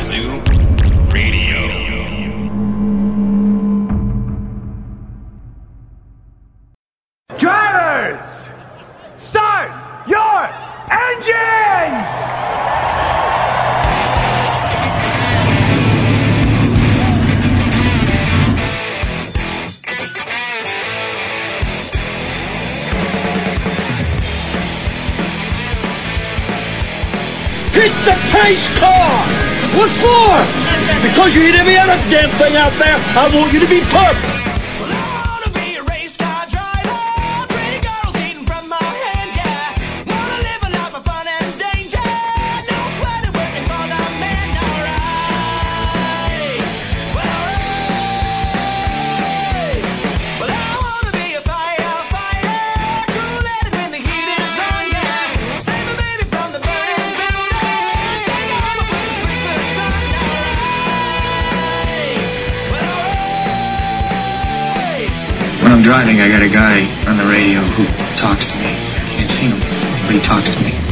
Wazoo Radio. Drivers, start your engines! Hit the pace car! What for? Because you hit every other damn thing out there, I want you to be perfect. I'm driving, I got a guy on the radio who talks to me. I can't see him, but he talks to me.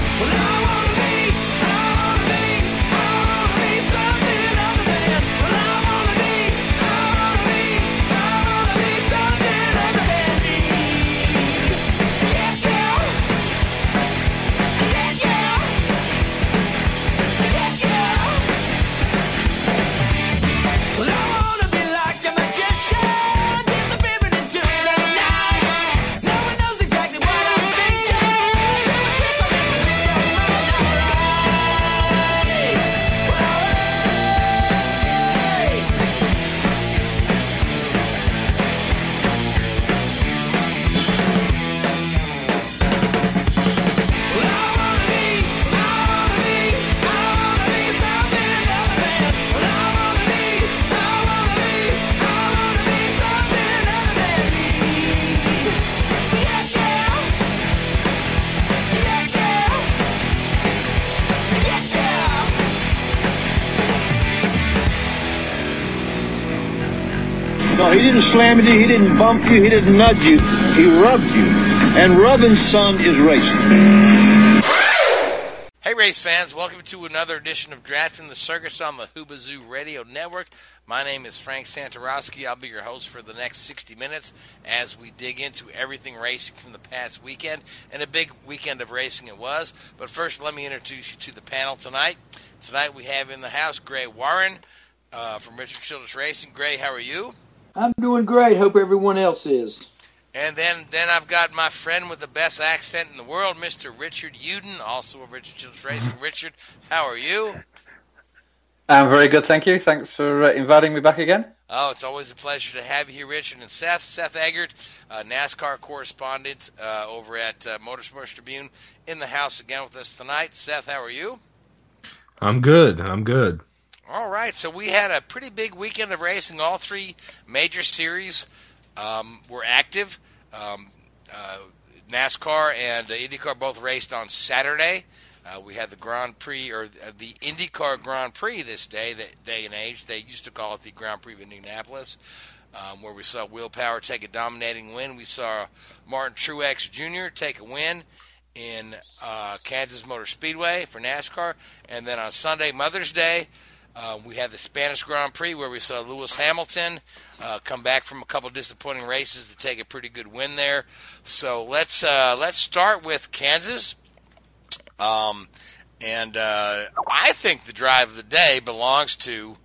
Didn't slam you, he didn't bump you, he didn't nudge you, he rubbed you. And rubbing, son, is racing. Hey, race fans, welcome to another edition of Drafting the Circus on the Hoobazoo Radio Network. My name is Frank Santorowski. I'll be your host for the next 60 minutes as we dig into everything racing from the past weekend. And a big weekend of racing it was. But first, let me introduce you to the panel tonight. Tonight we have in the house Gray Warren uh, from Richard Childress Racing. Gray, how are you? I'm doing great. Hope everyone else is. And then, then I've got my friend with the best accent in the world, Mr. Richard Uden, also a Richard Childress Racing. Richard, how are you? I'm very good, thank you. Thanks for uh, inviting me back again. Oh, it's always a pleasure to have you here, Richard and Seth. Seth Eggert, uh, NASCAR correspondent uh, over at uh, Motorsports Tribune, in the house again with us tonight. Seth, how are you? I'm good. I'm good. All right, so we had a pretty big weekend of racing. All three major series um, were active. Um, uh, NASCAR and uh, IndyCar both raced on Saturday. Uh, we had the Grand Prix or uh, the IndyCar Grand Prix this day, that day and age. They used to call it the Grand Prix of Indianapolis, um, where we saw Will Power take a dominating win. We saw Martin Truex Jr. take a win in uh, Kansas Motor Speedway for NASCAR, and then on Sunday, Mother's Day. Uh, we had the Spanish Grand Prix where we saw Lewis Hamilton uh, come back from a couple disappointing races to take a pretty good win there. So let's uh, let's start with Kansas. Um, and uh, I think the drive of the day belongs to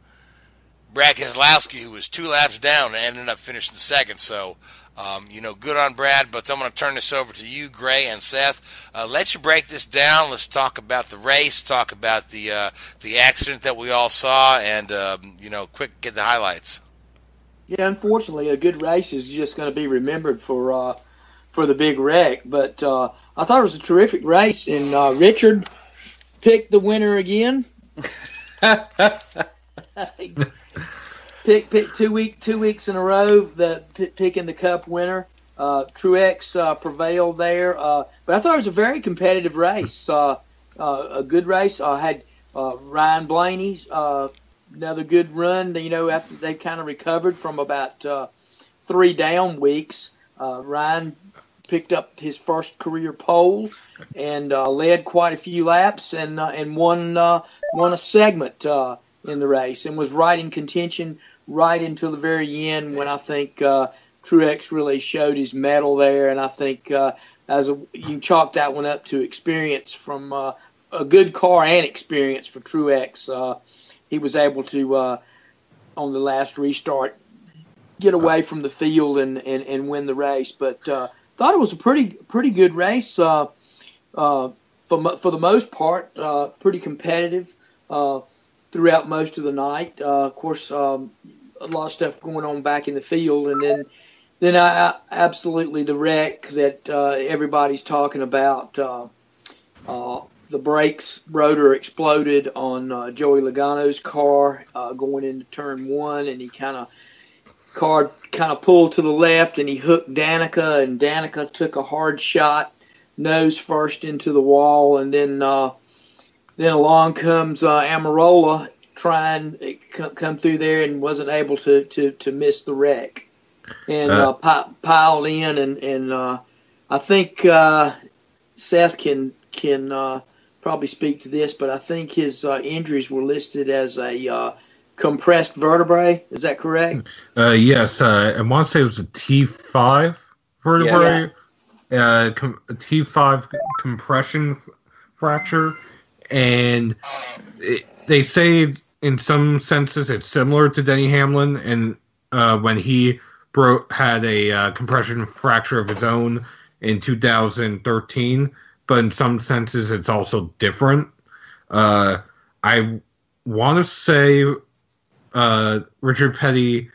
Brad Keselowski, who was two laps down and ended up finishing second. So, um, you know, good on Brad. But I'm going to turn this over to you, Gray and Seth. Uh, let you break this down. Let's talk about the race, talk about the uh, the accident that we all saw, and um, you know, quick get the highlights. Yeah, unfortunately, a good race is just going to be remembered for uh, for the big wreck. But uh, I thought it was a terrific race, and uh, Richard picked the winner again. pick pick two week two weeks in a row the picking the Cup winner. Uh, Truex uh, prevailed there, uh, but I thought it was a very competitive race. Uh, uh, a good race. I had uh, Ryan Blaney, another good run. You know, after they kind of recovered from about three down weeks, Ryan picked up his first career pole and led quite a few laps and and won won a segment in the race and was right in contention right until the very end when I think uh, Truex really showed his mettle there and I think uh, as a, you chalk that one up to experience from uh, a good car and experience for Truex. Uh, he was able to uh, on the last restart get away from the field and, and, and win the race. But uh, thought it was a pretty pretty good race. Uh, for for the most part, pretty competitive throughout most of the night. Uh, of course, um, a lot of stuff going on back in the field, and then then I, I absolutely the wreck that uh, everybody's talking about. Uh, uh, the brakes rotor exploded on uh, Joey Logano's car going into turn one, and he kind of car kind of pulled to the left, and he hooked Danica, and Danica took a hard shot, nose first into the wall, and then then along comes uh, Almirola trying to come through there and wasn't able to to, to miss the wreck, and uh, uh piled in, and and uh, I think uh, Seth can can uh, probably speak to this, but I think his uh, injuries were listed as a uh, compressed vertebrae. Is that correct? Uh, yes, uh, I want to say it was a T5 vertebrae, yeah. uh, com- a T5 compression fracture, and it, they say in some senses it's similar to Denny Hamlin, and uh, when he broke had a uh, compression fracture of his own in 2013 but in some senses it's also different. Uh, I want to say uh, Richard Petty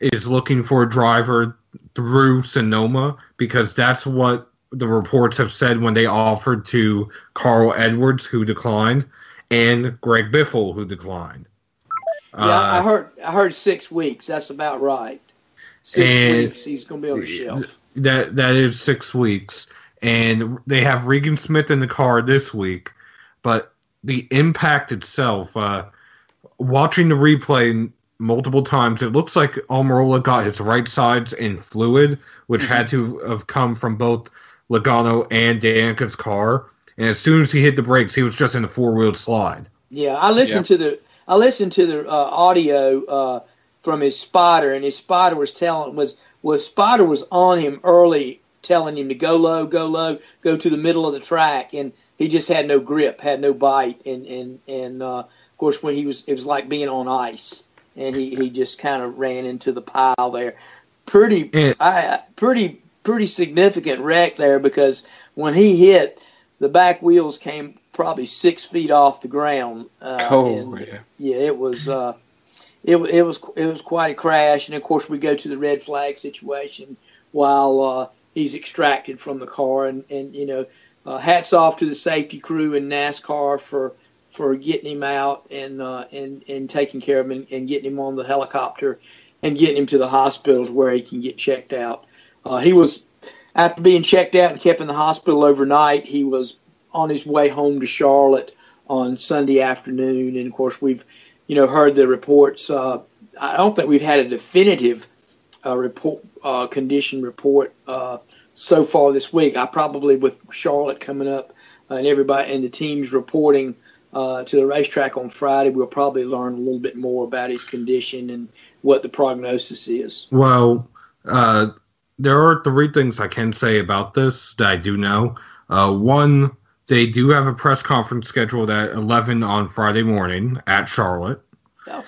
is looking for a driver through Sonoma because that's what the reports have said when they offered to Carl Edwards, who declined, and Greg Biffle, who declined. Yeah, uh, I heard. I heard six weeks. That's about right. Six weeks. He's going to be on the shelf. That that is six weeks and they have Regan Smith in the car this week. But the impact itself, uh, watching the replay multiple times, it looks like Almirola got his right sides in fluid, which mm-hmm. had to have come from both Logano and Danica's car. And as soon as he hit the brakes, he was just in a four wheeled slide. Yeah, I listened yeah. to the I listened to the uh, audio uh, from his spotter, and his spotter was telling was was spotter was on him early telling him to go low, go low, go to the middle of the track, and he just had no grip, had no bite, and and and uh, of course when he was, it was like being on ice, and he he just kind of ran into the pile there. Pretty, yeah. I, pretty, pretty significant wreck there because when he hit, the back wheels came probably six feet off the ground. Uh, oh and, yeah, yeah, it was. Uh, it, it was it was quite a crash, and of course we go to the red flag situation while uh, he's extracted from the car. And, and you know, uh, hats off to the safety crew in NASCAR for for getting him out and uh, and and taking care of him and, and, getting him on the helicopter and getting him to the hospitals where he can get checked out. Uh, he was after being checked out and kept in the hospital overnight. He was on his way home to Charlotte on Sunday afternoon, and of course we've you know heard the reports. Uh, I don't think we've had a definitive uh, report uh, condition report uh, so far this week. I probably with Charlotte coming up uh, and everybody and the teams reporting uh, to the racetrack on Friday, we'll probably learn a little bit more about his condition and what the prognosis is. Well, uh, there are three things I can say about this that I do know. one, they do have a press conference scheduled at 11 on Friday morning at Charlotte. Oh.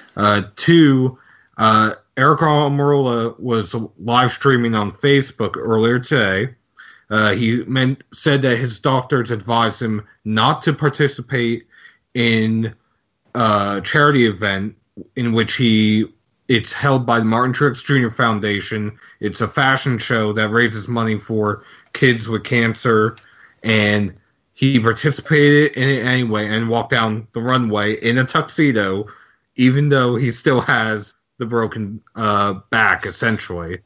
two, uh, Aric Almirola was live streaming on Facebook earlier today. Uh, he meant, said that his doctors advised him not to participate in a charity event in which he it's held by the Martin Truex Jr. Foundation. It's a fashion show that raises money for kids with cancer and he participated in it anyway and walked down the runway in a tuxedo, even though he still has the broken uh, back essentially.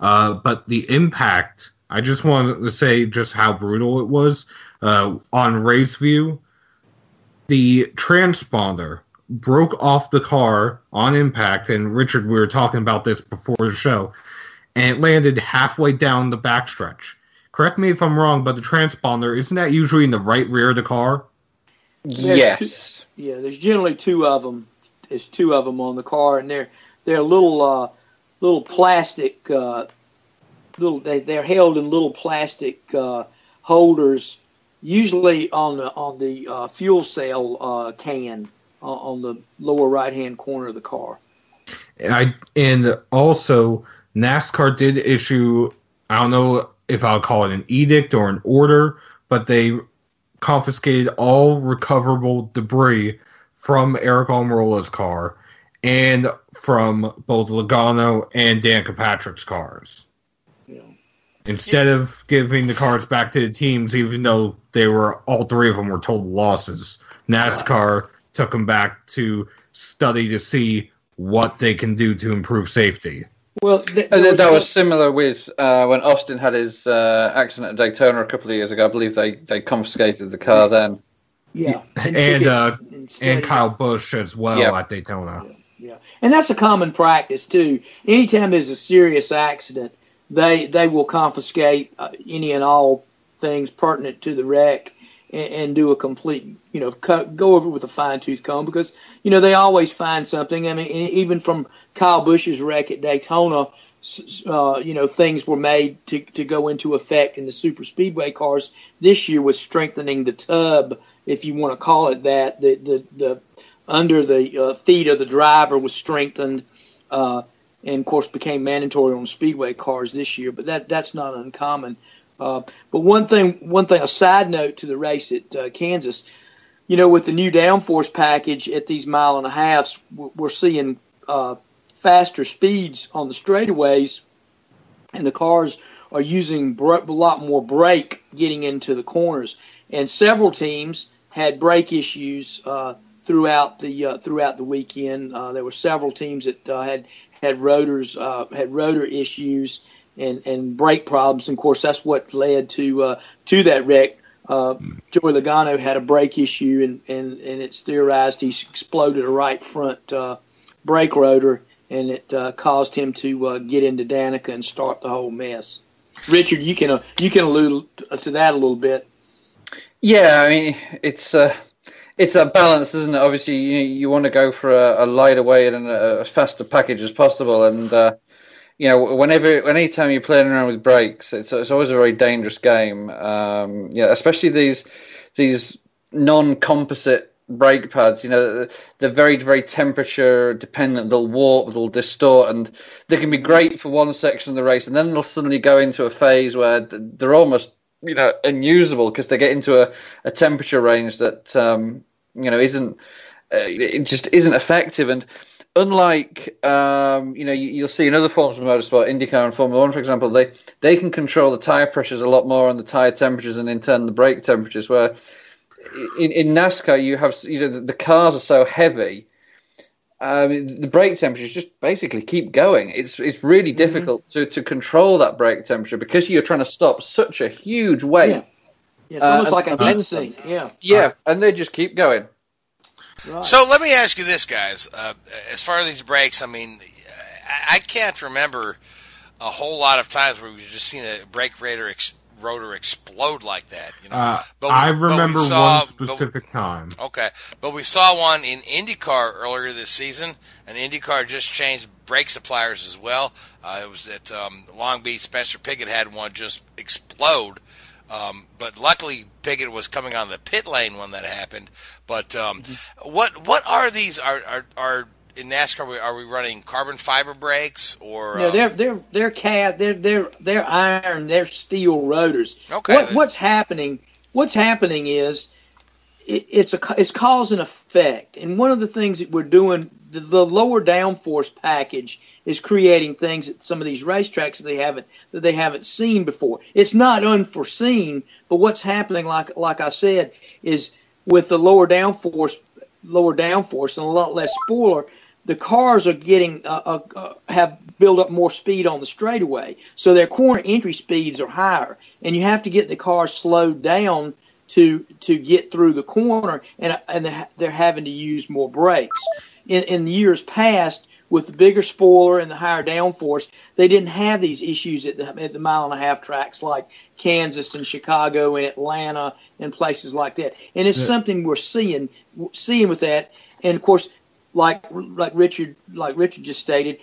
Uh, but the impact, I just wanted to say just how brutal it was uh, on race view. The transponder broke off the car on impact, and Richard, we were talking about this before the show, and it landed halfway down the backstretch. Correct me if I'm wrong, but the transponder isn't that usually in the right rear of the car? There's two- yeah, there's generally two of them. There's two of them on the car, and they're they're little uh, little plastic uh, little they, they're held in little plastic uh, holders, usually on the on the uh, fuel cell uh, can on the lower right hand corner of the car. I and also NASCAR did issue I don't know if I'll call it an edict or an order, but they confiscated all recoverable debris from Aric Almirola's car and from both Logano and Dan Patrick's cars. Instead of giving the cars back to the teams, even though they were all three of them were total losses, NASCAR took them back to study to see what they can do to improve safety. Well, th- And that was similar with uh, when Austin had his uh, accident at Daytona a couple of years ago. I believe they, they confiscated the car then. yeah, And, took it uh, and Kyle Busch as well Yeah. at Daytona. Yeah, and that's a common practice too. Anytime there's a serious accident, they they will confiscate uh, any and all things pertinent to the wreck and, and do a complete, you know, cut, go over it with a fine tooth comb because you know they always find something. I mean, even from Kyle Busch's wreck at Daytona, uh, you know, things were made to to go into effect in the super speedway cars this year with strengthening the tub, if you want to call it that. The the the under the uh, feet of the driver was strengthened, uh, and of course became mandatory on speedway cars this year. But that that's not uncommon. Uh, but one thing, one thing, a side note to the race at uh, Kansas, you know, with the new downforce package at these mile and a halfs, we're seeing uh, faster speeds on the straightaways, and the cars are using a lot more brake getting into the corners. And several teams had brake issues uh, throughout the uh, throughout the weekend. There were several teams that had had rotors had rotor issues and and brake problems. And of course, that's what led to uh, to that wreck. Uh, Joey Logano had a brake issue and, and, and it theorized he exploded a right front uh, brake rotor and it uh, caused him to uh, get into Danica and start the whole mess. Richard, you can uh, you can allude to that a little bit. Yeah, I mean, it's uh, it's a balance, isn't it? Obviously, you, you want to go for a, a lighter weight and a, a faster package as possible, and uh, you know, whenever, anytime you're playing around with brakes, it's, it's always a very dangerous game. Um, yeah, especially these these non-composite brake pads. You know, they're very very temperature dependent. They'll warp, they'll distort, and they can be great for one section of the race, and then they'll suddenly go into a phase where they're almost you know unusable because they get into a, a temperature range that um, you know isn't uh, it just isn't effective and unlike um, you know you, you'll see in other forms of motorsport IndyCar and Formula 1 for example they they can control the tire pressures a lot more and the tire temperatures and in turn the brake temperatures where in, in NASCAR you have you know the, the cars are so heavy um, the brake temperatures just basically keep going. It's it's really difficult to, to control that brake temperature because you're trying to stop such a huge weight. Yeah. Yeah, it's almost Uh, like a heat sink. Yeah. Yeah, and they just keep going. Right. So let me ask you this, guys. Uh, as far as these brakes, I mean, I, I can't remember a whole lot of times where we've just seen a brake rotor, ex, rotor explode like that. You know, Uh, But we- I but we remember saw- one specific time. Okay, but we saw one in IndyCar earlier this season, and IndyCar just changed brake suppliers as well. Uh, it was at um, Long Beach. Spencer Pigot had one just explode, um, but luckily Pigot was coming on the pit lane when that happened. But um, what what are these? Are are, are in NASCAR? Are we, are we running carbon fiber brakes or? No, uh, they're they're they're cast they're they're they're iron they're steel rotors. Okay, What what's happening? What's happening is it, it's a it's cause and effect. And one of the things that we're doing, the, the lower downforce package is creating things at some of these racetracks that they haven't that they haven't seen before. It's not unforeseen, but what's happening, like like I said, is with the lower downforce, lower downforce, and a lot less spoiler, the cars are getting uh, uh, uh, have built up more speed on the straightaway, so their corner entry speeds are higher, and you have to get the car slowed down to to get through the corner, and and they're having to use more brakes. In, in years past, with the bigger spoiler and the higher downforce, they didn't have these issues at the, at the mile and a half tracks like Kansas and Chicago and Atlanta and places like that. And it's yeah. something we're seeing seeing with that. And of course, like like Richard like Richard just stated,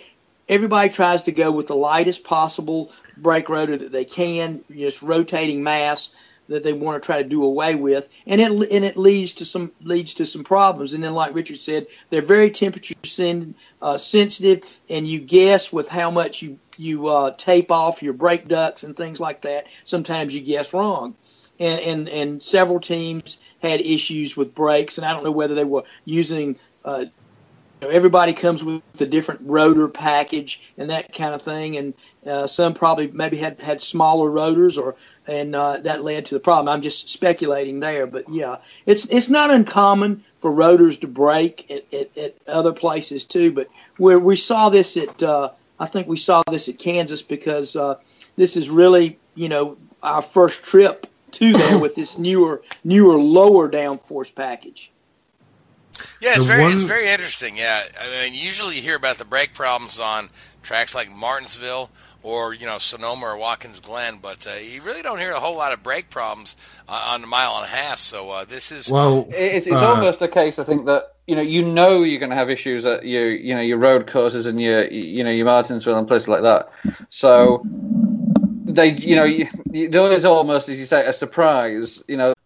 everybody tries to go with the lightest possible brake rotor that they can, just rotating mass that they want to try to do away with, and it and it leads to some leads to some problems. And then, like Richard said, they're very temperature sen- uh, sensitive, and you guess with how much you you uh, tape off your brake ducts and things like that. Sometimes you guess wrong, and and and several teams had issues with brakes, and I don't know whether they were using uh, know, everybody comes with a different rotor package and that kind of thing, and uh, some probably maybe had had smaller rotors, or and uh, that led to the problem. I'm just speculating there, but yeah, it's it's not uncommon for rotors to break at, at, at other places too. But where we saw this at, uh, I think we saw this at Kansas because uh, this is really you know our first trip to there with this newer newer lower downforce package. Yeah, it's very one... it's very interesting. Yeah, I mean, usually you hear about the brake problems on tracks like Martinsville or you know Sonoma or Watkins Glen, but uh, you really don't hear a whole lot of brake problems uh, on a mile and a half. So uh, this is well, it's, it's uh, almost a case I think that you know you know you're going to have issues at your you know your road courses and your you know your Martinsville and places like that. So they you know you, there is almost as you say a surprise. You know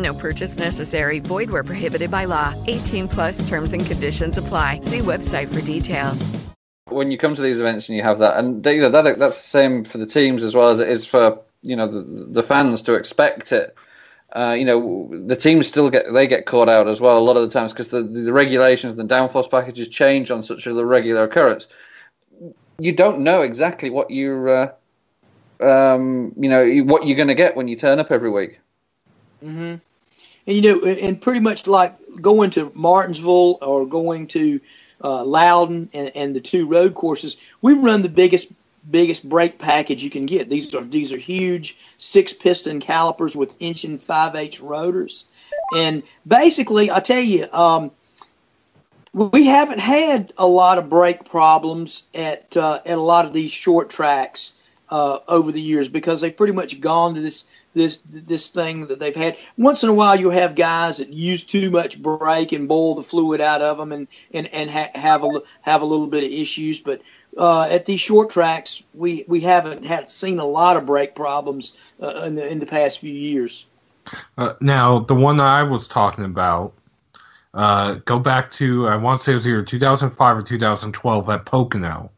No purchase necessary. Void where prohibited by law. 18 plus terms and conditions apply. See website for details. When you come to these events and you have that, and you know, that, that's the same for the teams as well as it is for you know the, the fans to expect it. Uh, you know, the teams still get they get caught out as well a lot of the times because the, the regulations, and the downforce packages change on such a regular occurrence. You don't know exactly what you're, uh, um, you know, what you're going to get when you turn up every week. Mm-hmm. And you know, and pretty much like going to Martinsville or going to uh, Loudon and, and the two road courses, we run the biggest biggest brake package you can get. These are these are huge six piston calipers with inch and five eighths rotors, and basically, I tell you, um, we haven't had a lot of brake problems at uh, at a lot of these short tracks uh, over the years because they've pretty much gone to this this this thing that they've had. Once in a while, you'll have guys that use too much brake and boil the fluid out of them, and and and ha- have a have a little bit of issues. But uh, at these short tracks, we we haven't had seen a lot of brake problems uh, in the in the past few years. Uh, now, the one that I was talking about, uh, go back to I want to say it was either 2005 or 2012 at Pocono.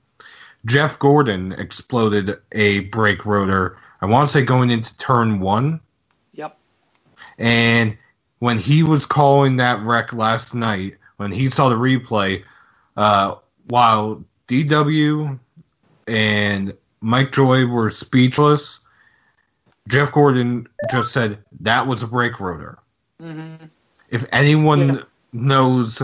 Jeff Gordon exploded a brake rotor I want to say going into turn one. Yep. And when he was calling that wreck last night, when he saw the replay, uh, while DW and Mike Joy were speechless, Jeff Gordon just said that was a brake rotor. Mm-hmm. If anyone yeah. knows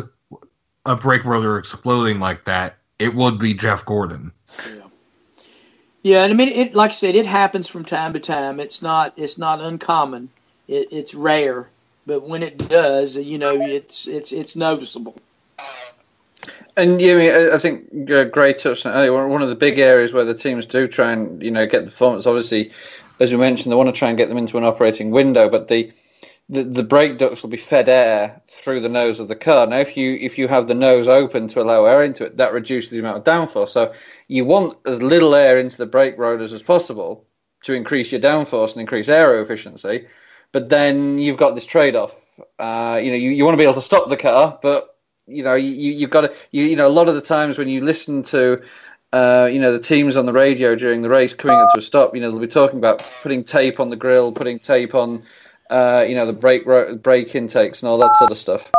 a brake rotor exploding like that, it would be Jeff Gordon. Yeah, and I mean, it like I said, it happens from time to time. It's not it's not uncommon. It, it's rare, but when it does, you know, it's it's it's noticeable. And yeah, I, mean, I think uh, Gray touched on. One of the big areas where the teams do try and you know get the performance. Obviously, as we mentioned, they want to try and get them into an operating window, but the the, the brake ducts will be fed air through the nose of the car. Now, if you if you have the nose open to allow air into it, that reduces the amount of downforce. So you want as little air into the brake rotors as possible to increase your downforce and increase aero efficiency. But then you've got this trade-off. Uh, you know, you, you want to be able to stop the car, but you know, you you've got to you, you know a lot of the times when you listen to uh, you know, the teams on the radio during the race coming up to a stop, you know, they'll be talking about putting tape on the grill, putting tape on uh, you know, the brake brake intakes and all that sort of stuff.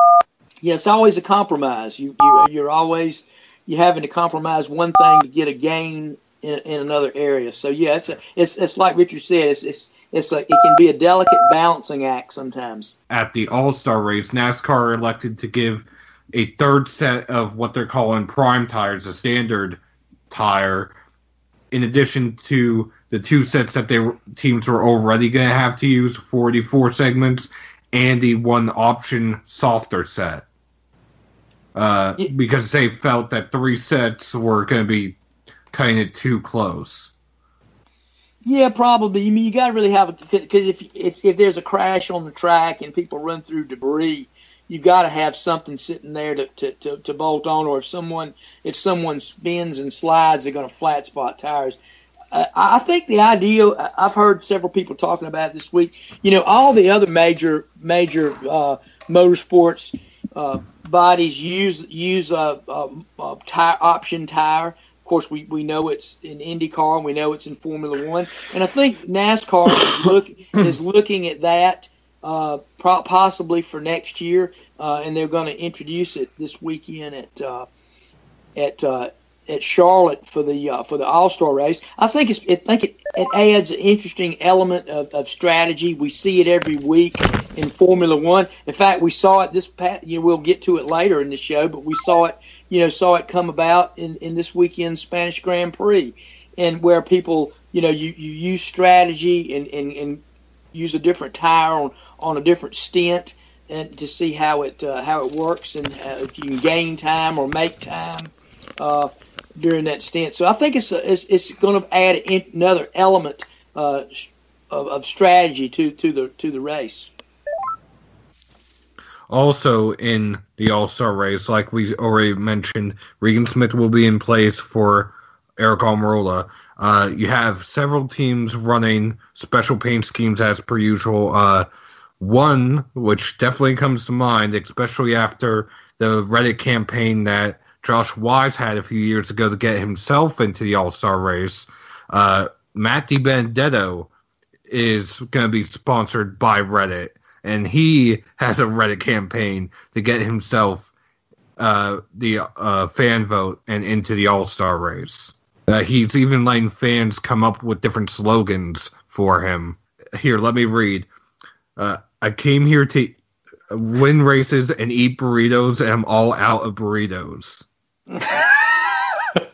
Yeah, it's always a compromise. You, you you're always you having to compromise one thing to get a gain in, in another area. So yeah, it's a it's it's like Richard said. It's it's it's a, it can be a delicate balancing act sometimes. At the All Star race, NASCAR elected to give a third set of what they're calling prime tires, a standard tire, in addition to the two sets that their teams were already going to have to use 44 segments and the one option softer set. Uh, because they felt that three sets were going to be kind of too close. Yeah probably. I mean you got to really have a because if, if if there's a crash on the track and people run through debris you've got to have something sitting there to, to, to, to bolt on or if someone if someone spins and slides they're going to flat spot tires I think the idea I've heard several people talking about this week. You know, all the other major major uh, motorsports uh, bodies use use a, a, a tire, option tire. Of course, we, we know it's in IndyCar and we know it's in Formula One, and I think NASCAR is look is looking at that uh, possibly for next year, uh, and they're going to introduce it this weekend at uh, at at Charlotte for the uh, for the All Star race. I think it's I think it, it adds an interesting element of, of strategy. We see it every week in Formula One. In fact, we saw it this past. You know, we'll get to it later in the show, but we saw it. You know, saw it come about in, in this weekend's Spanish Grand Prix, and where people, you know, you, you use strategy and, and, and use a different tire on, on a different stint and to see how it uh, how it works and uh, if you can gain time or make time. Uh, during that stint. So I think it's a, it's, it's going to add another element uh, of, of strategy to, to the to the race. Also, in the All Star race, like we already mentioned, Regan Smith will be in place for Aric Almirola. Uh, you have several teams running special paint schemes as per usual. Uh, one, which definitely comes to mind, especially after the Reddit campaign that Josh Wise had a few years ago to get himself into the All Star race. Uh, Matt is going to be sponsored by Reddit, and he has a Reddit campaign to get himself uh, the uh, fan vote and into the All Star race. Uh, he's even letting fans come up with different slogans for him. Here, let me read. Uh, I came here to win races and eat burritos, and I'm all out of burritos. Man,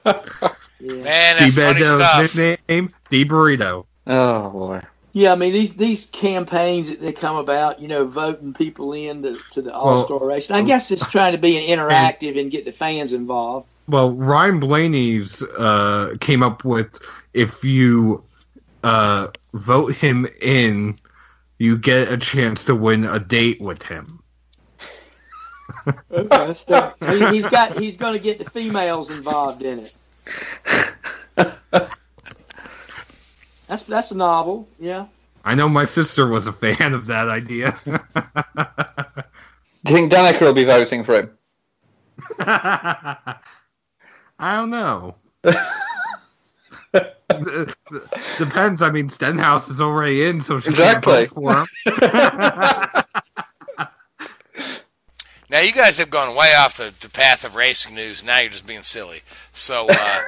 that's funny stuff. Nickname, the burrito. Oh boy. Yeah, I mean these these campaigns that they come about, you know, voting people in to, to the All Star well, race. And I guess it's trying to be an interactive and, and get the fans involved. Well, Ryan Blaney's uh, came up with if you uh, vote him in, you get a chance to win a date with him okay, so he's got he's going to get the females involved in it. That's that's a novel, yeah. I know my sister was a fan of that idea. Do you think Danica will be voting for him? I don't know. Depends. I mean, Stenhouse is already in, so she exactly. can't vote for him. Now you guys have gone way off the, the path of racing news. Now you're just being silly. So, uh,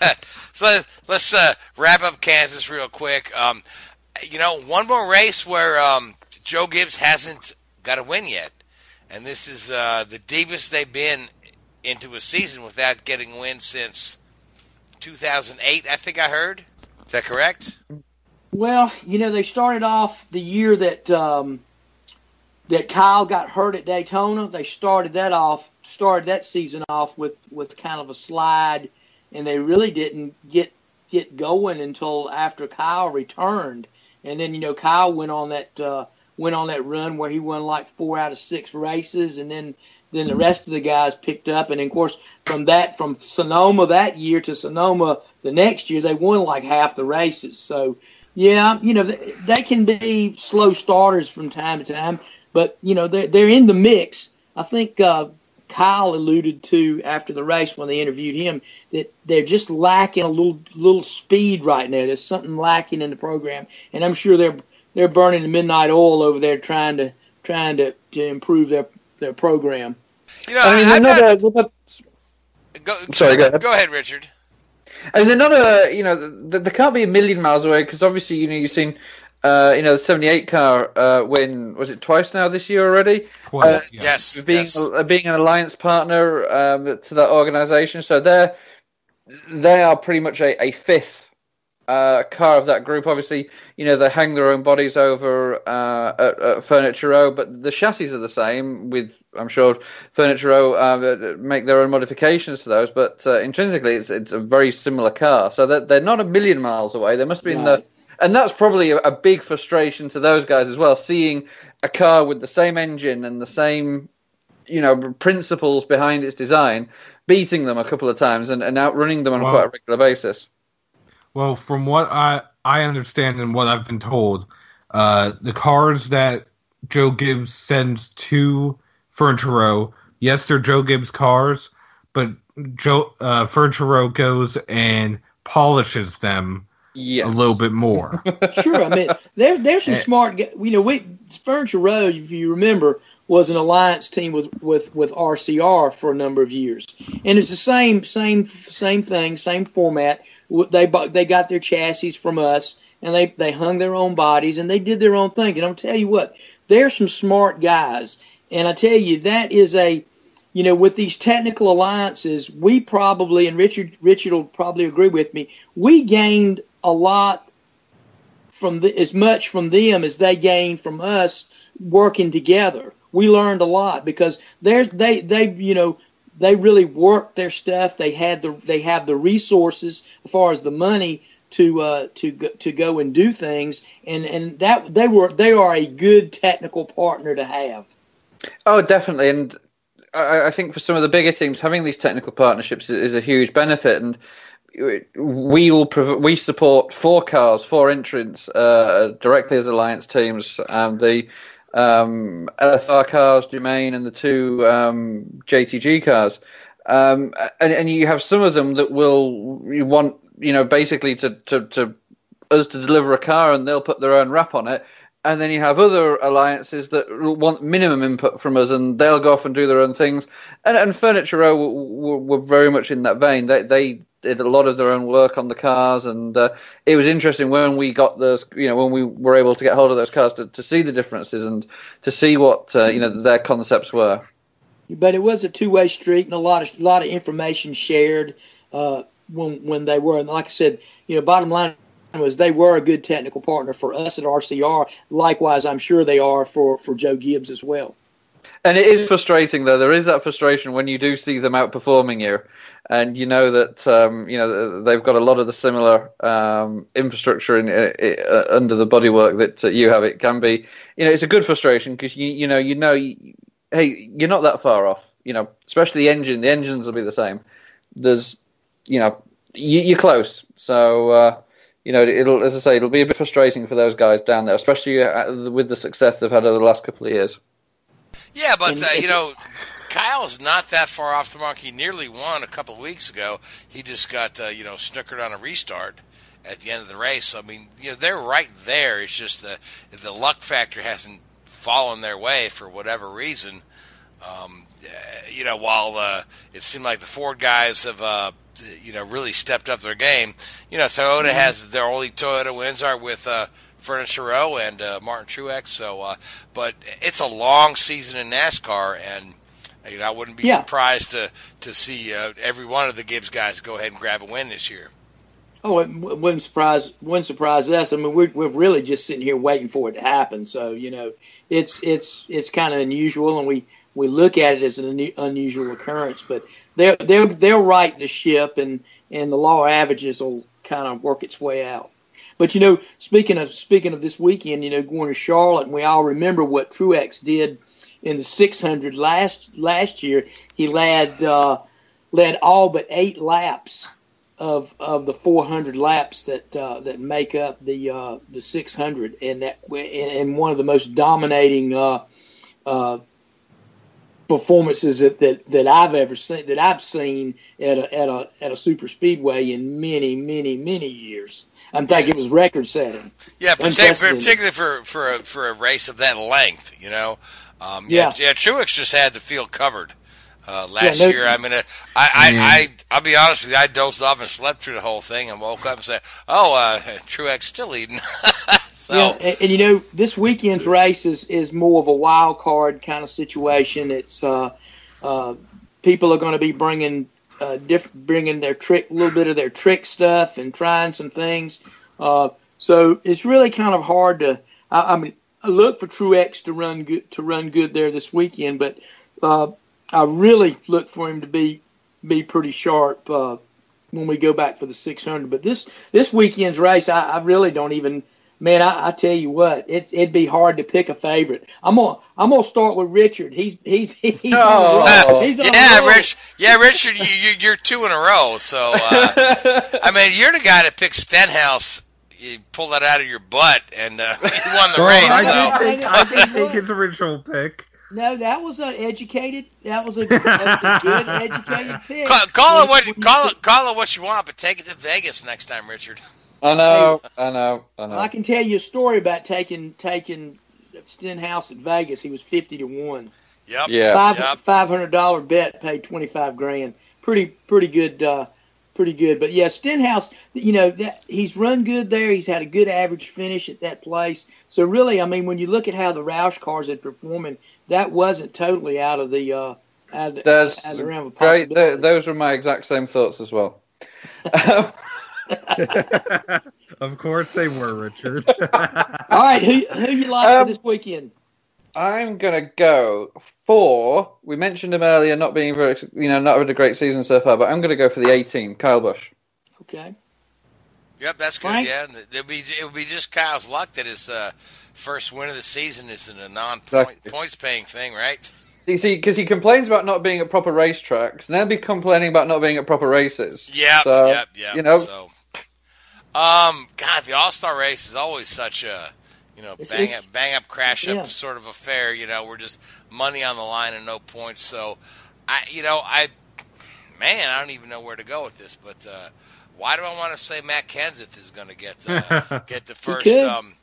so let, us uh, wrap up Kansas real quick. Um, you know, one more race where um, Joe Gibbs hasn't got a win yet, and this is uh, the deepest they've been into a season without getting a win since 2008. I think I heard. Is that correct? Well, you know, they started off the year that um, that Kyle got hurt at Daytona. They started that off, started that season off with with kind of a slide, and they really didn't get get going until after Kyle returned. And then you know Kyle went on that uh, went on that run where he won like four out of six races, and then then the rest of the guys picked up. And of course, from that from Sonoma that year to Sonoma the next year, they won like half the races. So yeah, you know they, they can be slow starters from time to time, but you know they're they're in the mix. I think uh, Kyle alluded to after the race when they interviewed him that they're just lacking a little little speed right now. There's something lacking in the program, and I'm sure they're they're burning the midnight oil over there trying to trying to, to improve their their program. You know, I mean, I, not not, a, go, Sorry, go ahead. Go ahead, Richard. And they're not a, you know, they, they can't be a million miles away because obviously, you know, you've seen, uh, you know, the 78 car uh, win, was it twice now this year already? Twice, Uh. Yes. being yes. uh, being an alliance partner um, to that organization. So they're they are pretty much a, a fifth uh, car of that group. Obviously, you know they hang their own bodies over uh, at, at Furniture Row, but the chassis are the same. With I'm sure Furniture Row uh, make their own modifications to those, but uh, intrinsically it's it's a very similar car. So they're, they're not a million miles away. They must be in the Right. And that's probably a, a big frustration to those guys as well, seeing a car with the same engine and the same, you know, principles behind its design, beating them a couple of times and, and outrunning them on Wow. quite a regular basis. Well, from what I I understand and what I've been told, uh, the cars that Joe Gibbs sends to Furniture Row, yes, they're Joe Gibbs cars, but Joe uh, Furniture Row goes and polishes them Yes. a little bit more. Sure, I mean there there's some smart. You know, we Furniture Row, if you remember, was an alliance team with with with RCR for a number of years, and it's the same same same thing, same format. They they got their chassis from us, and they they hung their own bodies, and they did their own thing. And I'll tell you what, there's some smart guys, and I tell you that is a you know, with these technical alliances, we probably, and Richard Richard will probably agree with me, we gained a lot from the, as much from them as they gained from us working together. We learned a lot because they're, they they you know they really worked their stuff. They had the they have the resources as far as the money to uh, to go, to go and do things, and and that they were they are a good technical partner to have. Oh, definitely, and I, I think for some of the bigger teams, having these technical partnerships is, is a huge benefit. And we will prov- we support four cars, four entrants uh, directly as alliance teams. Um, the um, LFR cars, Germain, and the two um, JTG cars. Um, and, and you have some of them that will you want you know basically to, to, to us to deliver a car and they'll put their own wrap on it. And then you have other alliances that want minimum input from us, and they'll go off and do their own things. And, and Furniture Row were, were very much in that vein. They, they did a lot of their own work on the cars, and uh, it was interesting when we got those. You know, when we were able to get hold of those cars to, to see the differences and to see what uh, you know their concepts were. but it was a two-way street and a lot of a lot of information shared uh, when when they were. And like I said, you know, bottom line was they were a good technical partner for us at RCR. Likewise, I'm sure they are for for Joe Gibbs as well. And it is frustrating, though. There is that frustration when you do see them outperforming you, and you know that um, you know they've got a lot of the similar um, infrastructure in, uh, under the bodywork that uh, you have. It can be, you know, it's a good frustration because you you know you know, you, hey, you're not that far off. You know, especially the engine. The engines will be the same. There's, you know, you, you're close. So. Uh, you know, it'll, as I say, it'll be a bit frustrating for those guys down there, especially uh, with the success they've had over the last couple of years. Yeah, but uh, you know, Kyle's not that far off the mark. He nearly won a couple of weeks ago. He just got uh, you know snookered on a restart at the end of the race. I mean, you know, they're right there. It's just the the luck factor hasn't fallen their way for whatever reason. Um, you know, while uh, it seemed like the Ford guys have uh, you know really stepped up their game. You know, Toyota has their only Toyota wins are with. Uh, Furniture Row and uh, Martin Truex. So, uh, but it's a long season in NASCAR, and You know, I wouldn't be Yeah. surprised to to see uh, every one of the Gibbs guys go ahead and grab a win this year. Oh, it wouldn't surprise wouldn't surprise us. I mean, we're we're really just sitting here waiting for it to happen. So you know, it's it's it's kind of unusual, and we we look at it as an unusual occurrence. But they'll they'll they'll right the ship, and and the law of averages will kind of work its way out. But you know, speaking of speaking of this weekend, you know, going to Charlotte, and we all remember what Truex did in the 600 last last year. He led uh, led all but eight laps of of the 400 laps that uh, that make up the uh, the 600, and that and one of the most dominating uh, uh, performances that, that, that I've ever seen that I've seen at a, at a at a super speedway in many many many years. I think it was record setting. Yeah, partic- Unprecedented. particularly for for a, for a race of that length, you know. Um, yeah, yeah, Truex just had the field covered uh, last no- year. I mean, uh, I, I, I, I'll be honest with you, I dozed off and slept through the whole thing, and woke up and said, "Oh, uh, Truex still leading." so Yeah, and, and you know this weekend's race is, is more of a wild card kind of situation. It's uh, uh, people are going to be bringing uh, diff- bringing their trick, a little bit of their trick stuff, and trying some things. Uh, so it's really kind of hard to. I, I mean, I look for Truex to run good to run good there this weekend, but uh, I really look for him to be be pretty sharp uh, when we go back for the 600. But this this weekend's race, I, I really don't even. Man, I, I tell you what, it's it'd be hard to pick a favorite. I'm gonna I'm gonna start with Richard. He's he's he's on a roll. He's on yeah, roll. Rich. Yeah, Richard, you, you, you're two in a row. So, uh, I mean, you're the guy that picked Stenhouse. You pulled that out of your butt, and uh, you won the Well, race. I so. did take, I did take his original pick. No, that was an educated. That was a, that was a good educated pick. Call, call it what call it call it what you want, but take it to Vegas next time, Richard. I know, I know, I know. I can tell you a story about taking taking Stenhouse at Vegas. He was fifty to one. Yep. Yeah. Five Yep. five hundred dollar bet paid twenty five grand. Pretty pretty good. Uh, pretty good. But yeah, Stenhouse. You know that he's run good there. He's had a good average finish at that place. So really, I mean, when you look at how the Roush cars are performing, that wasn't totally out of the. Uh, out of the, out of the realm of possibility. th- those were my exact same thoughts as well. of course they were, Richard. All right, who who you like Um, for this weekend? I'm gonna go for. We mentioned him earlier, not being very, you know, not had a great season so far, but I'm gonna go for the 18, Kyle Busch. Okay. Yep, that's good. Frank? Yeah, it'll be it'll be just Kyle's luck that his uh, first win of the season is in a non Exactly. points paying thing, right? You see, because he complains about not being at proper racetracks, now be complaining about not being at proper races. Yeah, So, yep, yep. You know, So, um, God, the All Star race is always such a you know It's- bang it's- up, bang up, crash up Yeah. sort of affair. You know, we're just money on the line and no points. So, I you know I man, I don't even know where to go with this, but uh, why do I want to say Matt Kenseth is going to get uh, get the first um,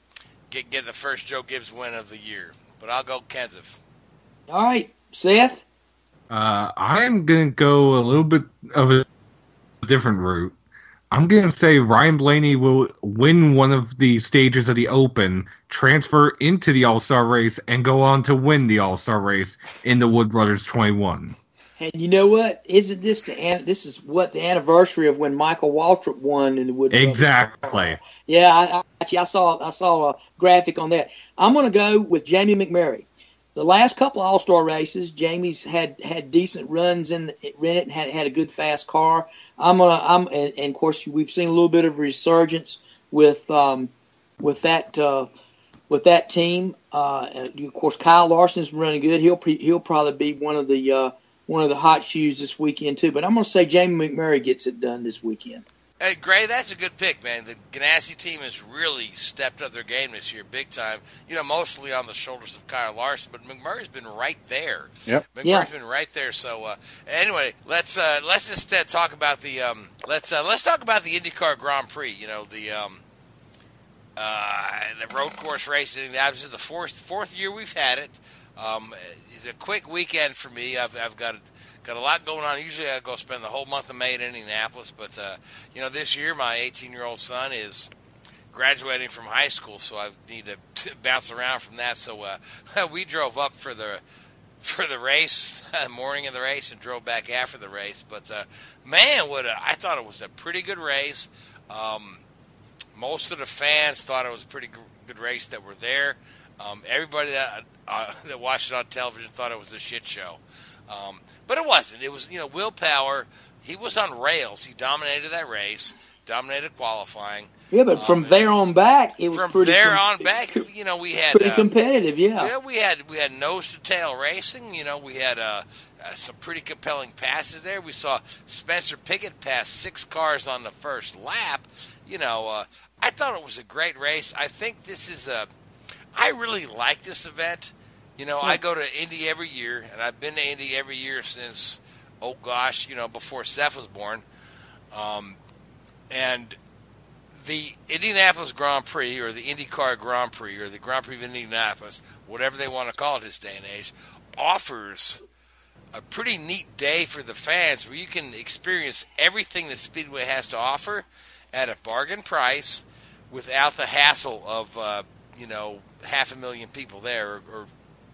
get get the first Joe Gibbs win of the year? But I'll go Kenseth. All right, Seth. Uh, I'm gonna go a little bit of a different route. I'm gonna say Ryan Blaney will win one of the stages of the Open, transfer into the All Star race, and go on to win the All Star race in the Wood Brothers 21. And you know what? Isn't this the an- this is what the anniversary of when Michael Waltrip won in the Wood? Brothers? Exactly. Yeah, I, I, actually, I saw I saw a graphic on that. I'm going to go with Jamie McMurray. The last couple All Star races, Jamie's had had decent runs in, in it and had had a good fast car. I'm gonna I'm and, and of course we've seen a little bit of resurgence with um, with that uh, with that team. Uh, of course, Kyle Larson's running good. He'll pre, he'll probably be one of the uh, one of the hot shoes this weekend too. But I'm to say Jamie McMurray gets it done this weekend. Hey, Gray, that's a good pick, man. The Ganassi team has really stepped up their game this year, big time. You know, mostly on the shoulders of Kyle Larson, but McMurray's been right there. Yep. McMurray's Yeah. been right there. So uh, anyway, let's uh, let's instead talk about the um, let's uh, let's talk about the IndyCar Grand Prix. You know, the um, uh, the road course racing. This is the fourth fourth year we've had it. Um, it's a quick weekend for me. I've I've got got a lot going on. Usually I go spend the whole month of May in Indianapolis, but uh, you know this year my 18 year old son is graduating from high school, so I need to bounce around from that. So uh, we drove up for the for the race, morning of the race, and drove back after the race. But uh, man, what a, I thought it was a pretty good race. Um, most of the fans thought it was a pretty good race that were there. Um, everybody that uh, that watched it on television thought it was a shit show, um, but it wasn't. It was you know Will Power. He was on rails. He dominated that race, dominated qualifying. Yeah, but from um, there on back, it was from pretty there com- on back. You know, we had pretty uh, competitive. Yeah, yeah, we had we had nose to tail racing. You know, we had uh, uh, some pretty compelling passes there. We saw Spencer Pigot pass six cars on the first lap. You know, uh, I thought it was a great race. I think this is a. I really like this event. You know, I go to Indy every year, and I've been to Indy every year since, oh gosh, you know, before Seth was born. Um, and the Indianapolis Grand Prix, or the IndyCar Grand Prix, or the Grand Prix of Indianapolis, whatever they want to call it this day and age, offers a pretty neat day for the fans where you can experience everything that Speedway has to offer at a bargain price without the hassle of uh, you know half a million people there or, or,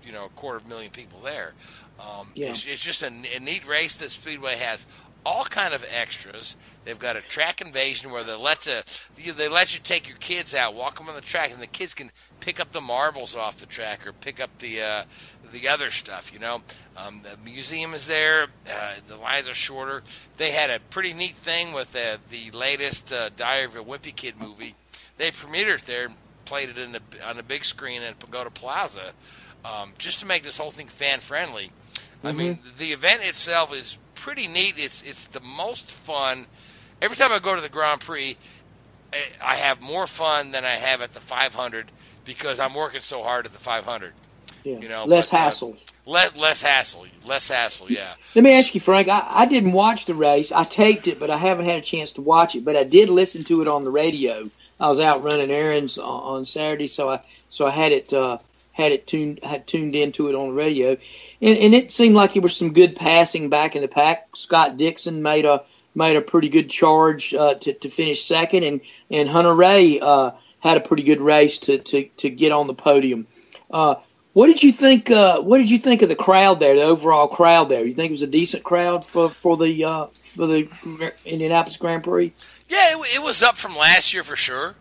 you know a quarter of a million people there. Um, yeah. it's, it's, just a, a, neat race that Speedway has all kind of extras. They've got a track invasion where they let to, they let you take your kids out, walk them on the track, and the kids can pick up the marbles off the track or pick up the uh, the other stuff. You know, um, the museum is there. Uh, the lines are shorter. They had a pretty neat thing with the the latest uh, Diary of a Wimpy Kid movie they premiered it there, played it in the, on the big screen at Pagoda Plaza, um, just to make this whole thing fan friendly. Mm-hmm. I mean, the event itself is pretty neat. It's it's the most fun. Every time I go to the Grand Prix, eh, I have more fun than I have at the 500 because I'm working so hard at the 500. Yeah. You know, less but, uh, hassle. Uh, less less hassle. Less hassle. Yeah. Let me ask you, Frank. I, I didn't watch the race. I taped it, but I haven't had a chance to watch it. But I did listen to it on the radio. I was out running errands on, on Saturday, so I so I had it uh, had it tuned had tuned into it on the radio, and, and it seemed like there was some good passing back in the pack. Scott Dixon made a made a pretty good charge uh, to to finish second, and and Hunter-Reay uh, had a pretty good race to to to get on the podium. Uh, what did you think? Uh, what did you think of the crowd there? The overall crowd there. You think it was a decent crowd for for the uh, for the Indianapolis Grand Prix? Yeah, it, it was up from last year for sure.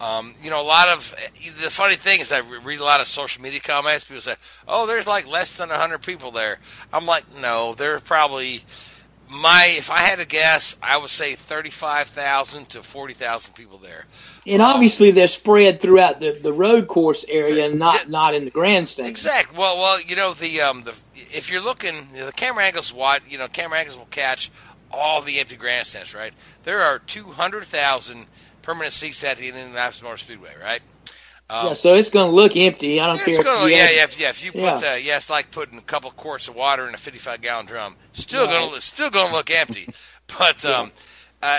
Um, you know, a lot of the funny thing is I read a lot of social media comments. People say, "Oh, there's like less than hundred people there." I'm like, no, there are probably my. If I had to guess, I would say thirty-five thousand to forty thousand people there. And um, obviously, they're spread throughout the, the road course area, and not not in the grandstand. Exactly. Well, well, you know the um the if you're looking, you know, the camera angles wide. You know, camera angles will catch all the empty grandstands, right? There are 200,000 permanent seats at the Indianapolis Motor Speedway, right? Um, yeah, so it's going to look empty. I don't care. Gonna, yeah, yeah, if, yeah. If you put, yeah. Uh, yeah, it's like putting a couple quarts of water in a 55 gallon drum. Still right. going to, still going to look empty. But, um, uh,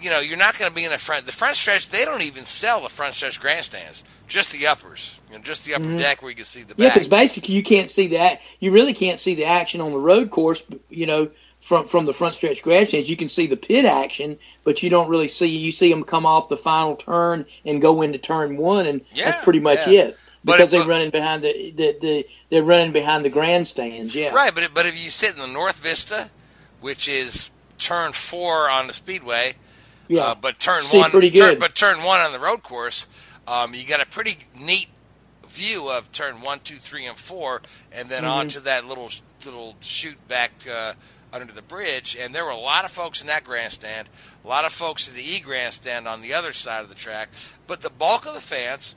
you know, you're not going to be in the front. The front stretch, they don't even sell the front stretch grandstands. Just the uppers, you know, just the upper mm-hmm. deck where you can see the. Yeah, because basically you can't see that. You really can't see the action on the road course. You know, from from the front stretch grandstands, you can see the pit action, but you don't really see you see them come off the final turn and go into turn one, and yeah, that's pretty much yeah. it because they're running behind the, the, the they're running behind the grandstands. Yeah, right. But but if you sit in the North Vista, which is turn four on the speedway, yeah, uh, but turn see one, pretty good. Turn, but turn one on the road course, um, you got a pretty neat view of turn one, two, three, and four, and then mm-hmm. onto that little little chute back. Uh, under the bridge, and there were a lot of folks in that grandstand, a lot of folks in the E grandstand on the other side of the track. But the bulk of the fans,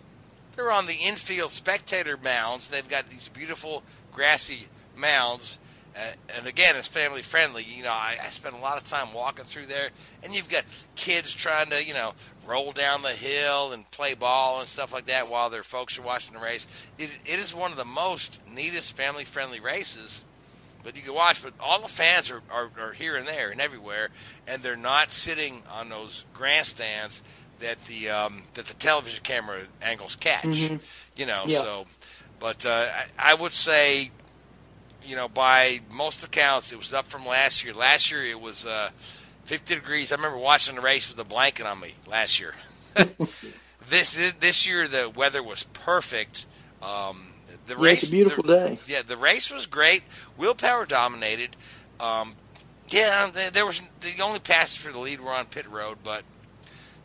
they're on the infield spectator mounds. They've got these beautiful grassy mounds. Uh, and again, it's family friendly. You know, I, I spend a lot of time walking through there, and you've got kids trying to, you know, roll down the hill and play ball and stuff like that while their folks are watching the race. It, it is one of the most neatest family friendly races but you can watch. But all the fans are, are, are here and there and everywhere, and they're not sitting on those grandstands that the um, that the television camera angles catch. Mm-hmm. You know, yeah. so. But uh, I, I would say, you know, by most accounts, it was up from last year. Last year it was uh, 50 degrees. I remember watching the race with a blanket on me last year. this this year the weather was perfect. Um, the Yeah, race. it's a beautiful the- day. Yeah, the race was great. Will Power dominated. Um, yeah, there, was the only passes for the lead were on pit road, but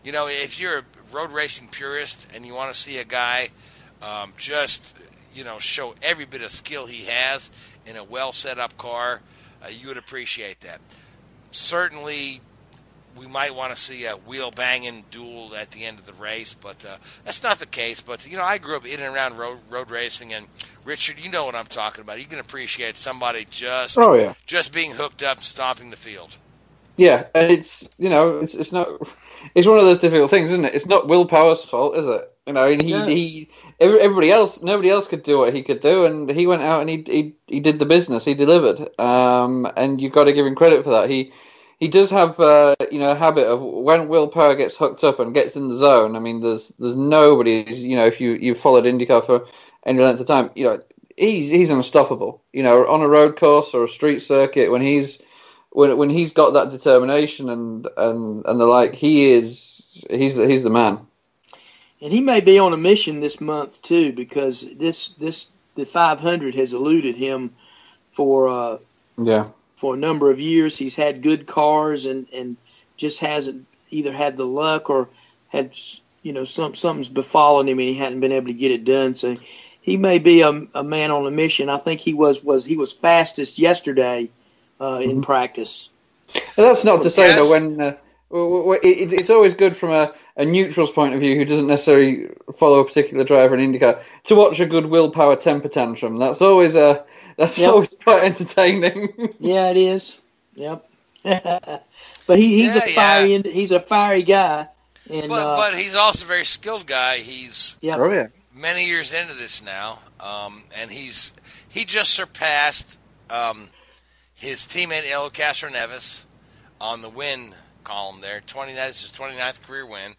you know, if you're a road racing purist and you want to see a guy um, just you know show every bit of skill he has in a well set up car, uh, you would appreciate that. Certainly, we might want to see a wheel banging duel at the end of the race, but uh, that's not the case. But you know, I grew up in and around road road racing, and Richard, you know what I'm talking about. You can appreciate somebody just Oh, yeah. just being hooked up and stomping the field. Yeah, and it's you know it's it's not it's one of those difficult things, isn't it? It's not Will Power's fault, is it? You know, and he No. he every- everybody else nobody else could do what he could do, and he went out and he he he did the business, he delivered, um, and you've got to give him credit for that. He he does have uh, you know a habit of when Will Power gets hooked up and gets in the zone. I mean, there's there's nobody you know if you you've followed IndyCar for any length of time, you know he's he's unstoppable. You know, on a road course or a street circuit when he's when when he's got that determination and and and the like, he is he's he's the man. And he may be on a mission this month too, because this this the 500 has eluded him for uh, Yeah, for a number of years. He's had good cars and and just hasn't either had the luck or had you know some something's befallen him and he hadn't been able to get it done. So he may be a, a man on a mission. I think he was was he was fastest yesterday uh, in practice. and that's not to say Yes. that when. Uh, w- w- it, it's always good from a, a neutral's point of view who doesn't necessarily follow a particular driver in IndyCar to watch a good Will Power temper tantrum. That's always a that's Yep. always quite entertaining. Yeah, it is. Yep. but he, he's Yeah, a fiery he's a fiery guy. And But uh, but he's also a very skilled guy. He's Yep. Oh yeah. many years into this now, um, and he's he just surpassed um, his teammate El Castroneves on the win column there. Twenty this is his 29th career win,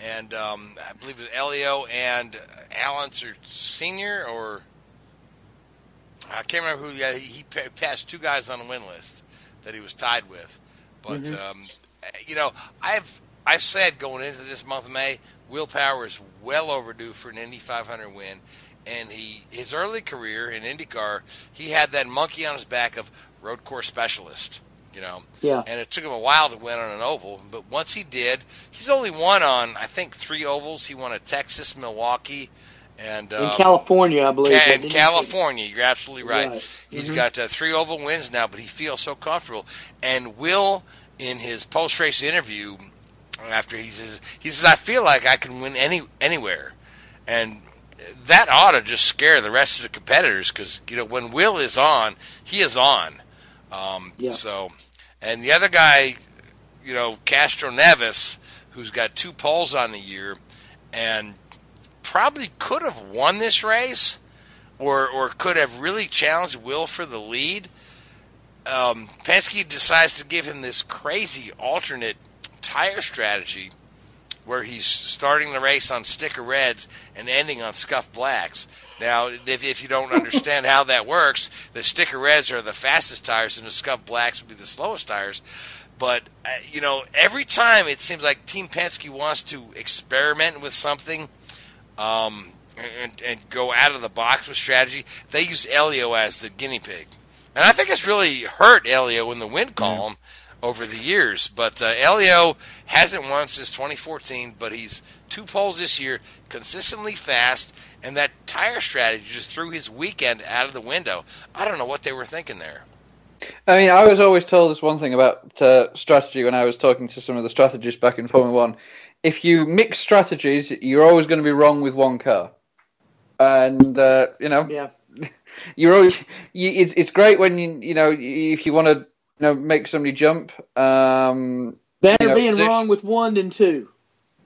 and um, I believe it was Elio and Al Unser senior or I can't remember who. Yeah, he, he passed two guys on the win list that he was tied with, but Mhm. um, you know I've I said going into this month of May, Will Power is well overdue for an Indy 500 win, and he his early career in IndyCar, he had that monkey on his back of road course specialist, you know. Yeah. And it took him a while to win on an oval, but once he did, he's only won on I think three ovals. He won at Texas, Milwaukee, and in um, California, I believe. In California, you're absolutely right. Right. He's Mhm. got uh, three oval wins now, but he feels so comfortable. And Will, in his post race interview, after he says he says I feel like I can win any anywhere, and that ought to just scare the rest of the competitors because you know when Will is on, he is on. Um, Yeah. So, and the other guy, you know, Castroneves, who's got two poles on the year, and probably could have won this race, or or could have really challenged Will for the lead. Um, Penske decides to give him this crazy alternate tire strategy, where he's starting the race on sticker reds and ending on scuff blacks. Now, if, if you don't understand how that works, the sticker reds are the fastest tires, and the scuff blacks would be the slowest tires. But uh, you know, every time it seems like Team Penske wants to experiment with something, um, and, and go out of the box with strategy, they use Elio as the guinea pig, and I think it's really hurt Elio in the win column over the years. But uh, Elio hasn't won since 2014, but he's two poles this year, consistently fast, and that tire strategy just threw his weekend out of the window. I don't know what they were thinking there. I mean, I was always told this one thing about uh, strategy when I was talking to some of the strategists back in Formula One. If you mix strategies, you're always going to be wrong with one car. And uh, you know, Yeah. you're always. You, it's it's great when you you know if you want to you know make somebody jump. Um, Better you know, being position- wrong with one than two.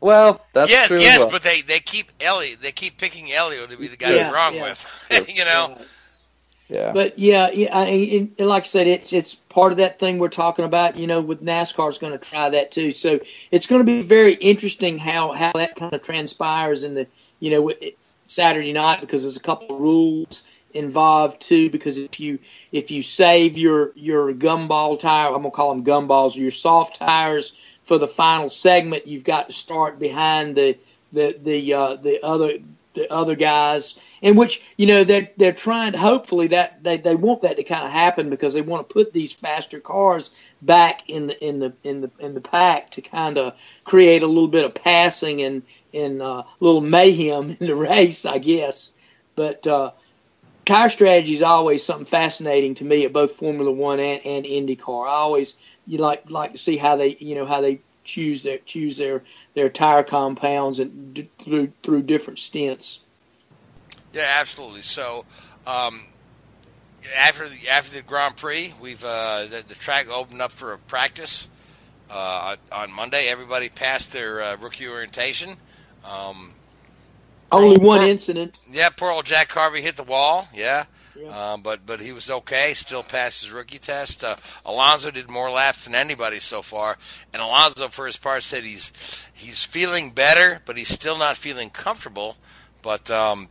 Well, that's yes, true as yes, well. but they, they keep Elio, they keep picking Elio to be the guy Yeah, they're wrong yeah. with. you know, Yeah. But yeah, yeah, I, like I said, it's it's part of that thing we're talking about. You know, with NASCAR is going to try that too. So it's going to be very interesting how how that kind of transpires in the you know Saturday night because there's a couple of rules involved too. Because if you if you save your your gumball tire, I'm gonna call them gumballs, your soft tires for the final segment, you've got to start behind the the the uh, the other the other guys, in which you know they're they're trying. Hopefully that they, they want that to kind of happen because they want to put these faster cars back in the in the in the in the pack to kind of create a little bit of passing and and uh, little mayhem in the race, I guess. But uh, tire strategy is always something fascinating to me at both Formula One and, and IndyCar. I always you like like to see how they you know how they choose their choose their their tire compounds and d- through through different stints. Yeah, absolutely. So. Um, after the after the Grand Prix, we've uh, the, the track opened up for a practice uh, on Monday. Everybody passed their uh, rookie orientation. Um, Only one incident. Yeah, poor old Jack Harvey hit the wall. Yeah, uh, but but he was okay. Still passed his rookie test. Uh, Alonso did more laps than anybody so far, and Alonso, for his part, said he's he's feeling better, but he's still not feeling comfortable. But um,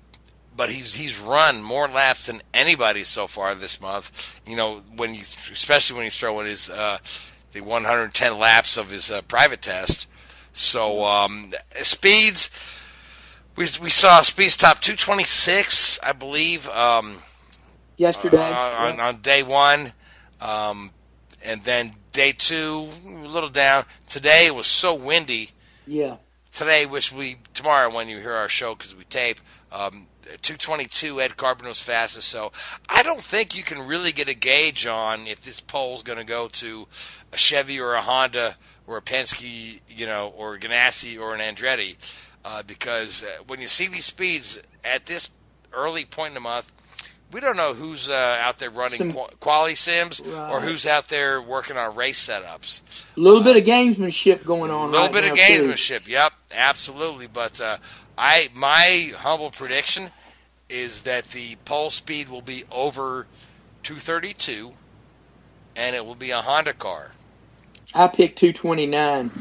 but he's he's run more laps than anybody so far this month. You know, when you especially when you throw in his uh, the 110 laps of his uh, private test. So um, speeds, we we saw speeds top 226, I believe. Um, Yesterday uh, on, on day one, um, and then day two a little down. Today was so windy. Yeah. Today, which we tomorrow when you hear our show because we tape. Um, 222 Ed Carpenter was fastest so I don't think you can really get a gauge on if this pole's going to go to a Chevy or a Honda or a Penske you know or a Ganassi or an Andretti uh, because uh, when you see these speeds at this early point in the month we don't know who's uh, out there running Some- qu- quality sims or who's out there working on race setups A little bit of gamesmanship going on. a little right bit of too. gamesmanship. Yep, absolutely. But uh, I, my humble prediction is that the pole speed will be over 232, and it will be a Honda car. I picked 229.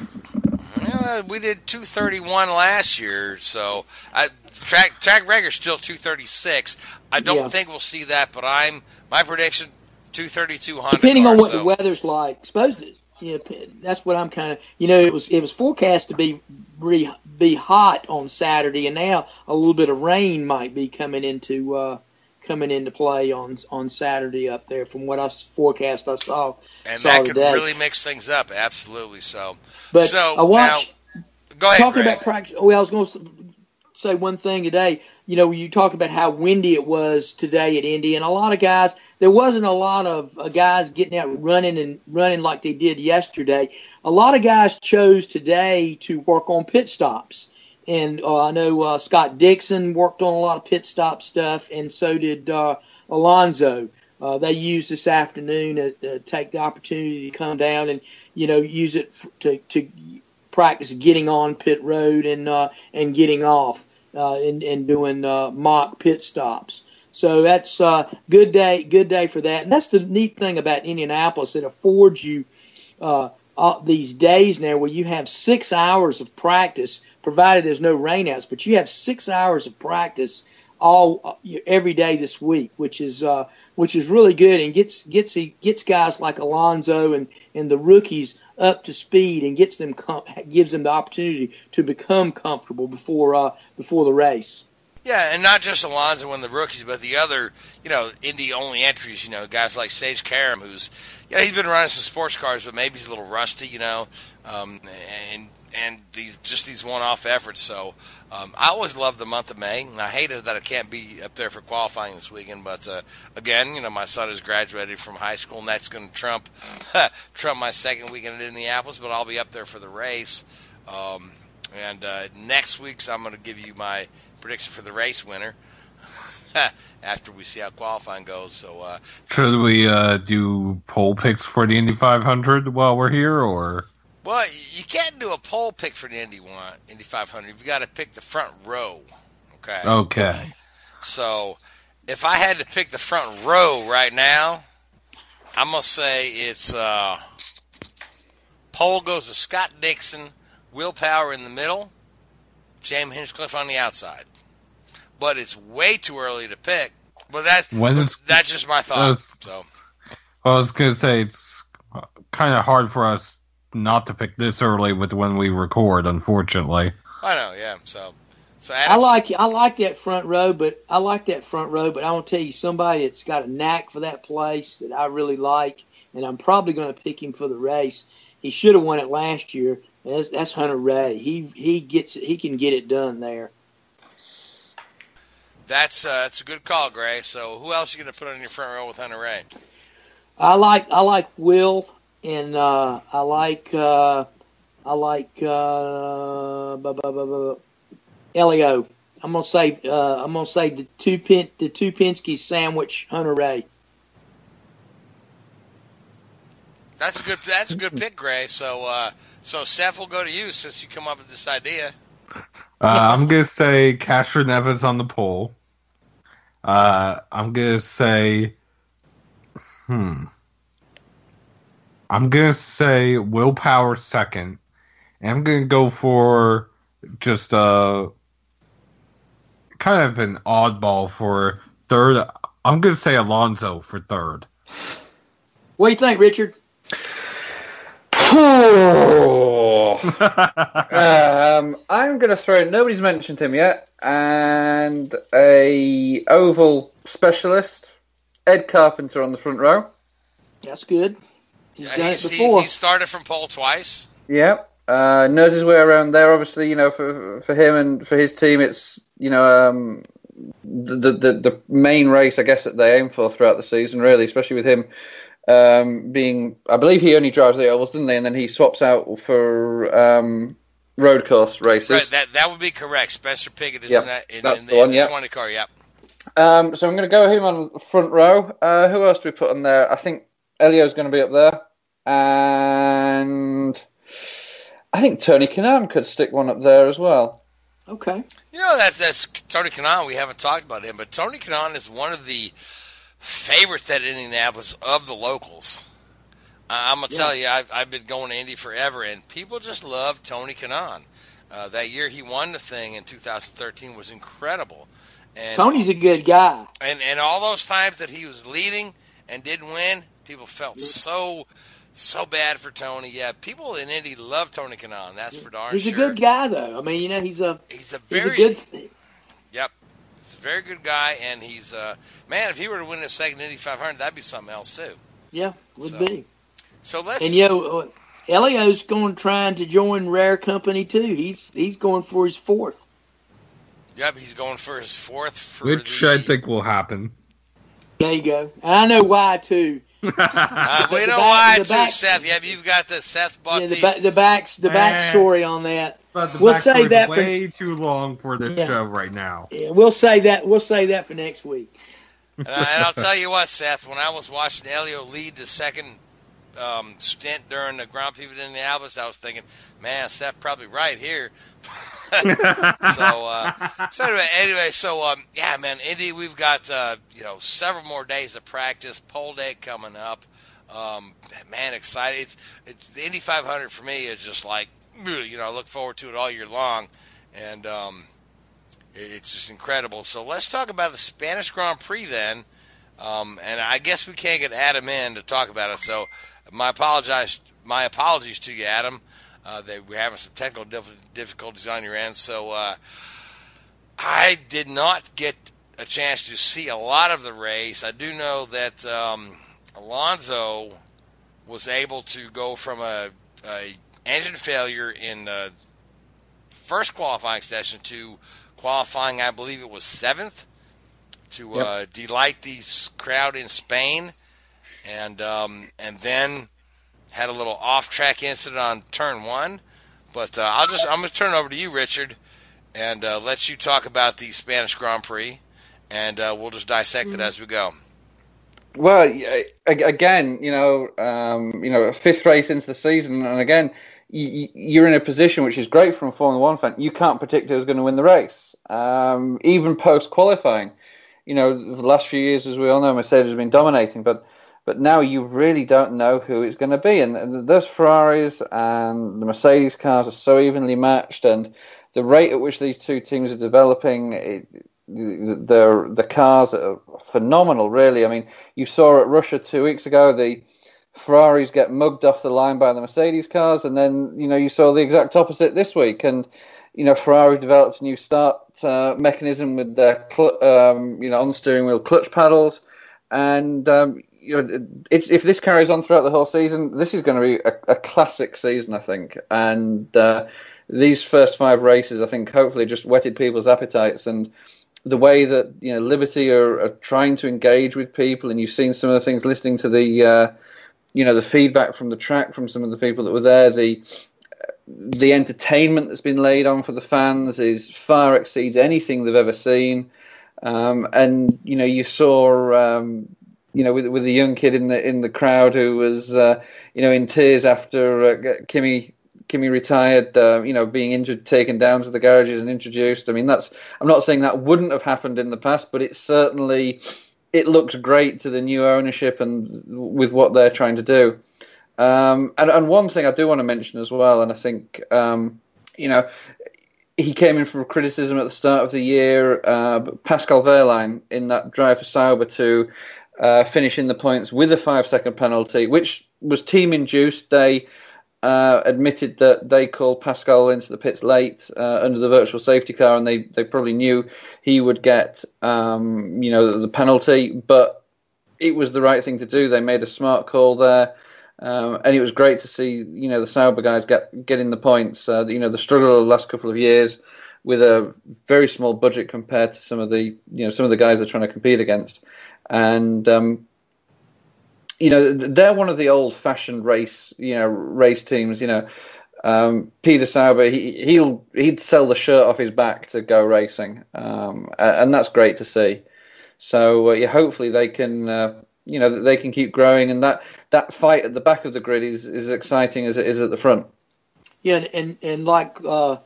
Uh, we did 231 last year, so I, track track record still 236. I don't Yeah. think we'll see that, but I'm my prediction 232 Honda. Depending car, on what so- the weather's like, supposed to. You know, that's what I'm kind of. You know, it was it was forecast to be be, be hot on Saturday, and now a little bit of rain might be coming into uh, coming into play on on Saturday up there. From what I forecast, I saw and saw that could today. really mix things up. Absolutely. So, But so I watched. Go ahead. talking Greg. about practice. Well, I was going to say one thing today. You know, you talk about how windy it was today at Indy, and a lot of guys. There wasn't a lot of uh, guys getting out running and running like they did yesterday. A lot of guys chose today to work on pit stops, and uh, I know uh, Scott Dixon worked on a lot of pit stop stuff, and so did uh, Alonso. Uh, they used this afternoon to, to take the opportunity to come down and you know use it to to practice getting on pit road and uh, and getting off uh, and, and doing uh, mock pit stops. So that's uh, good day, good day for that. And that's the neat thing about Indianapolis. It affords you uh, these days now where you have six hours of practice, provided there's no rainouts. But you have six hours of practice all uh, every day this week, which is uh, which is really good and gets gets gets guys like Alonso and, and the rookies up to speed and gets them com- gives them the opportunity to become comfortable before uh, before the race. Yeah, and not just Alonso and the rookies, but the other, you know, Indy only entries. You know, guys like Sage Karam, who's, yeah, he's been running some sports cars, but maybe he's a little rusty. You know, um, and and these just these one-off efforts. So um, I always love the month of May, and I hated that I can't be up there for qualifying this weekend. But uh, again, you know, my son has graduated from high school, and that's going to trump trump my second weekend in Indianapolis. But I'll be up there for the race. Um, and uh, next week's, I'm going to give you my prediction for the race winner after we see how qualifying goes. So, uh, Should we uh, do pole picks for the Indy 500 while we're here, or well, you can't do a pole pick for the Indy one, Indy 500. You've got to pick the front row. Okay. okay? So, if I had to pick the front row right now, I'm gonna say it's uh, pole goes to Scott Dixon, Will Power in the middle, James Hinchcliffe on the outside. But it's way too early to pick. But that's is- that's just my thought. That's- So. Well, I was gonna say it's kind of hard for us not to pick this early with when we record, unfortunately. I know, yeah. So, So I like I like that front row, but I like that front row. But I want to tell you somebody that's got a knack for that place that I really like, and I'm probably going to pick him for the race. He should have won it last year. That's, that's Hunter-Reay. He he gets he can get it done there. that's uh, that's a good call, Gray. So who else are you going to put on your front row with Hunter-Reay? I like I like Will and uh, I like uh, I like uh, bu- bu- bu- bu- Elio. I'm gonna say uh, I'm gonna say the two pin the two Penske sandwich Hunter-Reay. That's a good that's a good pick, Gray. So uh, so Seth will go to you since you come up with this idea. Uh, I'm gonna say Castroneves on the pole. Uh, I'm gonna say, hmm. I'm gonna say Will Power second. And I'm gonna go for just a kind of an oddball for third. I'm gonna say Alonso for third. What do you think, Richard? um, I'm going to throw. Nobody's mentioned him yet, and a oval specialist, Ed Carpenter on the front row. That's good. He's Yeah, done it he's, he, before. he started from pole twice. Yep. Uh, knows his way around there. Obviously, you know, for for him and for his team, it's you know um, the, the the main race, I guess, that they aim for throughout the season. Really, especially with him um, being, I believe he only drives the ovals, didn't they? And then he swaps out for um, road course races. Right, that that would be correct. Spencer Pigot is Yep, in that in, that's in the the, one, the yep. twenty car. Yep. Um, so I'm going to go him on front row. Uh, who else do we put on there? I think Elio's going to be up there, and I think Tony Kanaan could stick one up there as well. Okay. You know that's that's Tony Kanaan. We haven't talked about him, but Tony Kanaan is one of the favorites at Indianapolis of the locals. I'm gonna Yeah. tell you, I've, I've been going to Indy forever, and people just love Tony Kanaan. Uh, that year he won the thing in 2013 was incredible. And Tony's a good guy. and and all those times that he was leading and didn't win, people felt so so bad for Tony. Yeah, people in Indy love Tony Kanaan. That's for darn He's sure. a good guy, though. I mean, you know, he's a He's a he's very a good. Yep. He's a very good guy, and he's uh man. If he were to win the second Indy 500, that'd be something else too. Yeah, would So, be. So let's. And you know, uh, Elio's going trying to join Rare Company too. He's he's going for his fourth. Yep, he's going for his fourth for Which the. I think will happen. There you go. And I know why too. Uh, we the know back- why the too, back- Seth. Yep, you've got the Seth bought Yeah, the the. back the backs the backstory on that. But the We'll say that for way too long for this Yeah. show right now. yeah, we'll say that we'll say that for next week. and, I, and I'll tell you what, Seth. When I was watching Elio lead the second um, stint during the Grand Prix of Indianapolis, I was thinking, man, Seth probably right here. so, uh, so anyway, anyway, so um, yeah, man, Indy, we've got uh, you know several more days of practice. Pole day coming up. Um, man, excited! It's, it's the Indy 500 for me is just like you know, I look forward to it all year long, and um, it's just incredible. So let's talk about the Spanish Grand Prix then. Um, and I guess we can't get Adam in to talk about it. So my apologize, my apologies to you, Adam. Uh, that we're having some technical dif- difficulties on your end. So uh, I did not get a chance to see a lot of the race. I do know that um, Alonso was able to go from a, a engine failure in the first qualifying session to qualifying, I believe it was seventh, to Yep. uh, delight the crowd in Spain, and um, and then had a little off-track incident on turn one. But uh, I'll just I'm going to turn it over to you, Richard, and uh, let you talk about the Spanish Grand Prix, and uh, we'll just dissect it as we go. Well, again, you know, um, you know, fifth race into the season, and again, you're in a position which is great from a Formula One fan. You can't predict who's going to win the race, um, even post qualifying. You know, the last few years, as we all know, Mercedes has been dominating, but but now you really don't know who it's going to be. And, and those Ferraris and the Mercedes cars are so evenly matched, and the rate at which these two teams are developing, it, the the cars are phenomenal. Really, I mean, you saw at Russia two weeks ago the Ferraris get mugged off the line by the Mercedes cars, and then you know you saw the exact opposite this week, and you know Ferrari developed a new start uh, mechanism with their cl- um, you know on steering wheel clutch paddles, and um, you know if this carries on throughout the whole season, this is going to be a, a classic season, I think, and uh, these first five races, I think, hopefully just whetted people's appetites and the way that you know Liberty are, are, trying to engage with people, and you've seen some of the things listening to the uh, you know the feedback from the track from some of the people that were there. The the entertainment that's been laid on for the fans is far exceeds anything they've ever seen. Um, and you know, you saw um, you know with with the young kid in the in the crowd who was uh, you know in tears after uh, Kimi Kimi retired, uh, you know, being injured, taken down to the garages and introduced. I mean, that's I'm not saying that wouldn't have happened in the past, but it certainly it looks great to the new ownership and with what they're trying to do. Um, and, and, one thing I do want to mention as well, and I think um, you know he came in for criticism at the start of the year. Uh, Pascal Wehrlein in that drive for Sauber to uh, finish in the points with a five-second penalty, which was team-induced. They uh, admitted that they called Pascal into the pits late uh, under the virtual safety car, and they, they probably knew he would get um, you know the penalty, but it was the right thing to do. They made a smart call there. Um, and it was great to see, you know, the Sauber guys get getting the points. Uh, you know, the struggle of the last couple of years with a very small budget compared to some of the, you know, some of the guys they're trying to compete against. And um, you know, they're one of the old-fashioned race, you know, race teams. You know, um, Peter Sauber, he, he'll he'd sell the shirt off his back to go racing, um, and that's great to see. So uh, yeah, hopefully they can, uh, you know, they can keep growing, and that that fight at the back of the grid is is exciting as it is at the front. Yeah, and and like uh,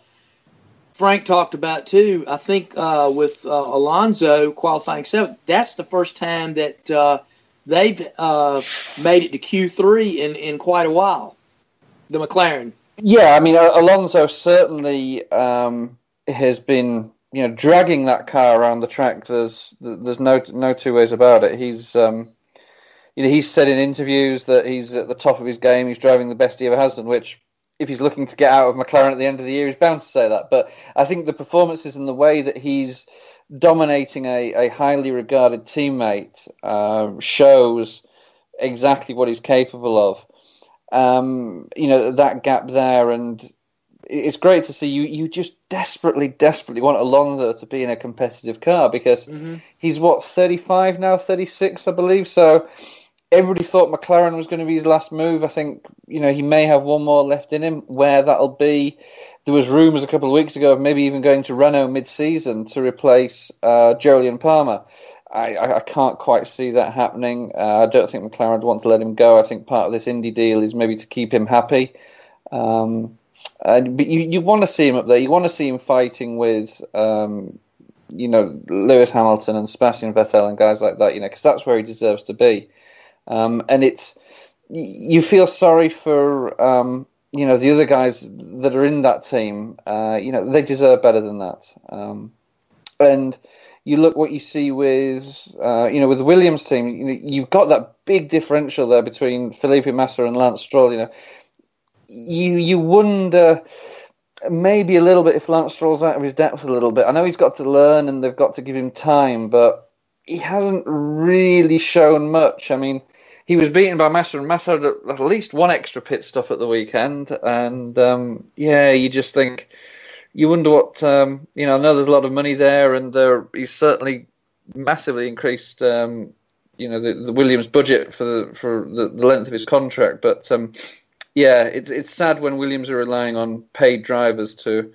Frank talked about too, I think uh, with uh, Alonso qualifying seventh, that's the first time that uh, they've uh, made it to Q3 in, in quite a while. The McLaren. Yeah, I mean Alonso certainly um, has been you know dragging that car around the track. There's there's no no two ways about it. He's um, you know he's said in interviews that he's at the top of his game. He's driving the best he ever has done. Which if he's looking to get out of McLaren at the end of the year, he's bound to say that. But I think the performances and the way that he's dominating a, a highly regarded teammate uh, shows exactly what he's capable of. Um, you know that gap there, and it's great to see you. You just desperately, desperately want Alonso to be in a competitive car because mm-hmm. he's what thirty five now, thirty six, I believe. So everybody thought McLaren was going to be his last move. I think you know he may have one more left in him. Where that'll be, there was rumours a couple of weeks ago of maybe even going to Renault mid-season to replace uh, Jolyon Palmer. I, I, can't quite see that happening. Uh, I don't think McLaren would want to let him go. I think part of this Indy deal is maybe to keep him happy. Um, and, but you, you want to see him up there. You want to see him fighting with, um, you know, Lewis Hamilton and Sebastian Vettel and guys like that. You know, because that's where he deserves to be. Um, and it's you feel sorry for um, you know the other guys that are in that team, uh, you know they deserve better than that. Um, and you look what you see with uh, you know with the Williams team, you know, you've got that big differential there between Felipe Massa and Lance Stroll. You know, you you wonder maybe a little bit if Lance Stroll's out of his depth a little bit. I know he's got to learn and they've got to give him time, but he hasn't really shown much. I mean, he was beaten by Massa, and Massa had at least one extra pit stop at the weekend. And um, yeah, you just think, you wonder what um, you know. I know there's a lot of money there, and uh, he's certainly massively increased. Um, you know the, the, Williams budget for the for the, the length of his contract, but um, yeah, it's it's sad when Williams are relying on paid drivers to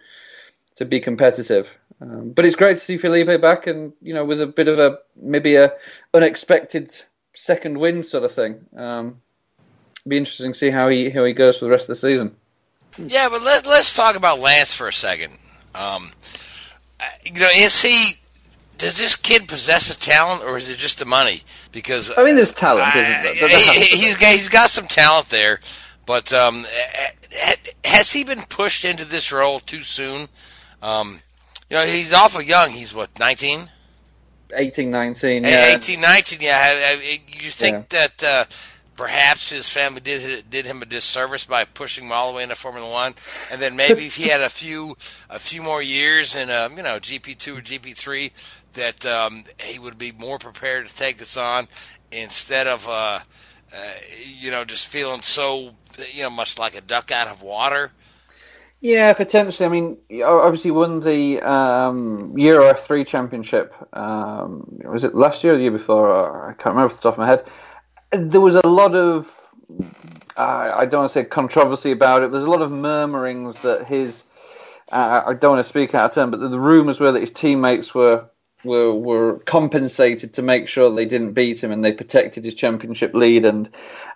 to be competitive. Um, but it's great to see Felipe back, and you know, with a bit of a maybe a unexpected second win sort of thing. Um, be interesting to see how he how he goes for the rest of the season. Yeah, but let, let's talk about Lance for a second. Um, you know, is he? Does this kid possess a talent, or is it just the money? Because I mean, there's talent. Uh, he, he's got, he's got some talent there, but um, has he been pushed into this role too soon? Um, you know, he's awful young. He's what, 19? 18, 19, yeah. 18, 19, yeah. You think yeah. that uh, perhaps his family did did him a disservice by pushing him all the way into Formula One, and then maybe if he had a few a few more years in um, you know GP two or GP three, that um, he would be more prepared to take this on instead of uh, uh, you know just feeling so you know much like a duck out of water. Yeah, potentially. I mean, obviously won the um, Euro F3 championship. Um, was it last year or the year before? I can't remember off the top of my head. There was a lot of, uh, I don't want to say controversy about it. There's a lot of murmurings that his, uh, I don't want to speak out of turn, but the, the rumours were that his teammates were were were compensated to make sure they didn't beat him and they protected his championship lead and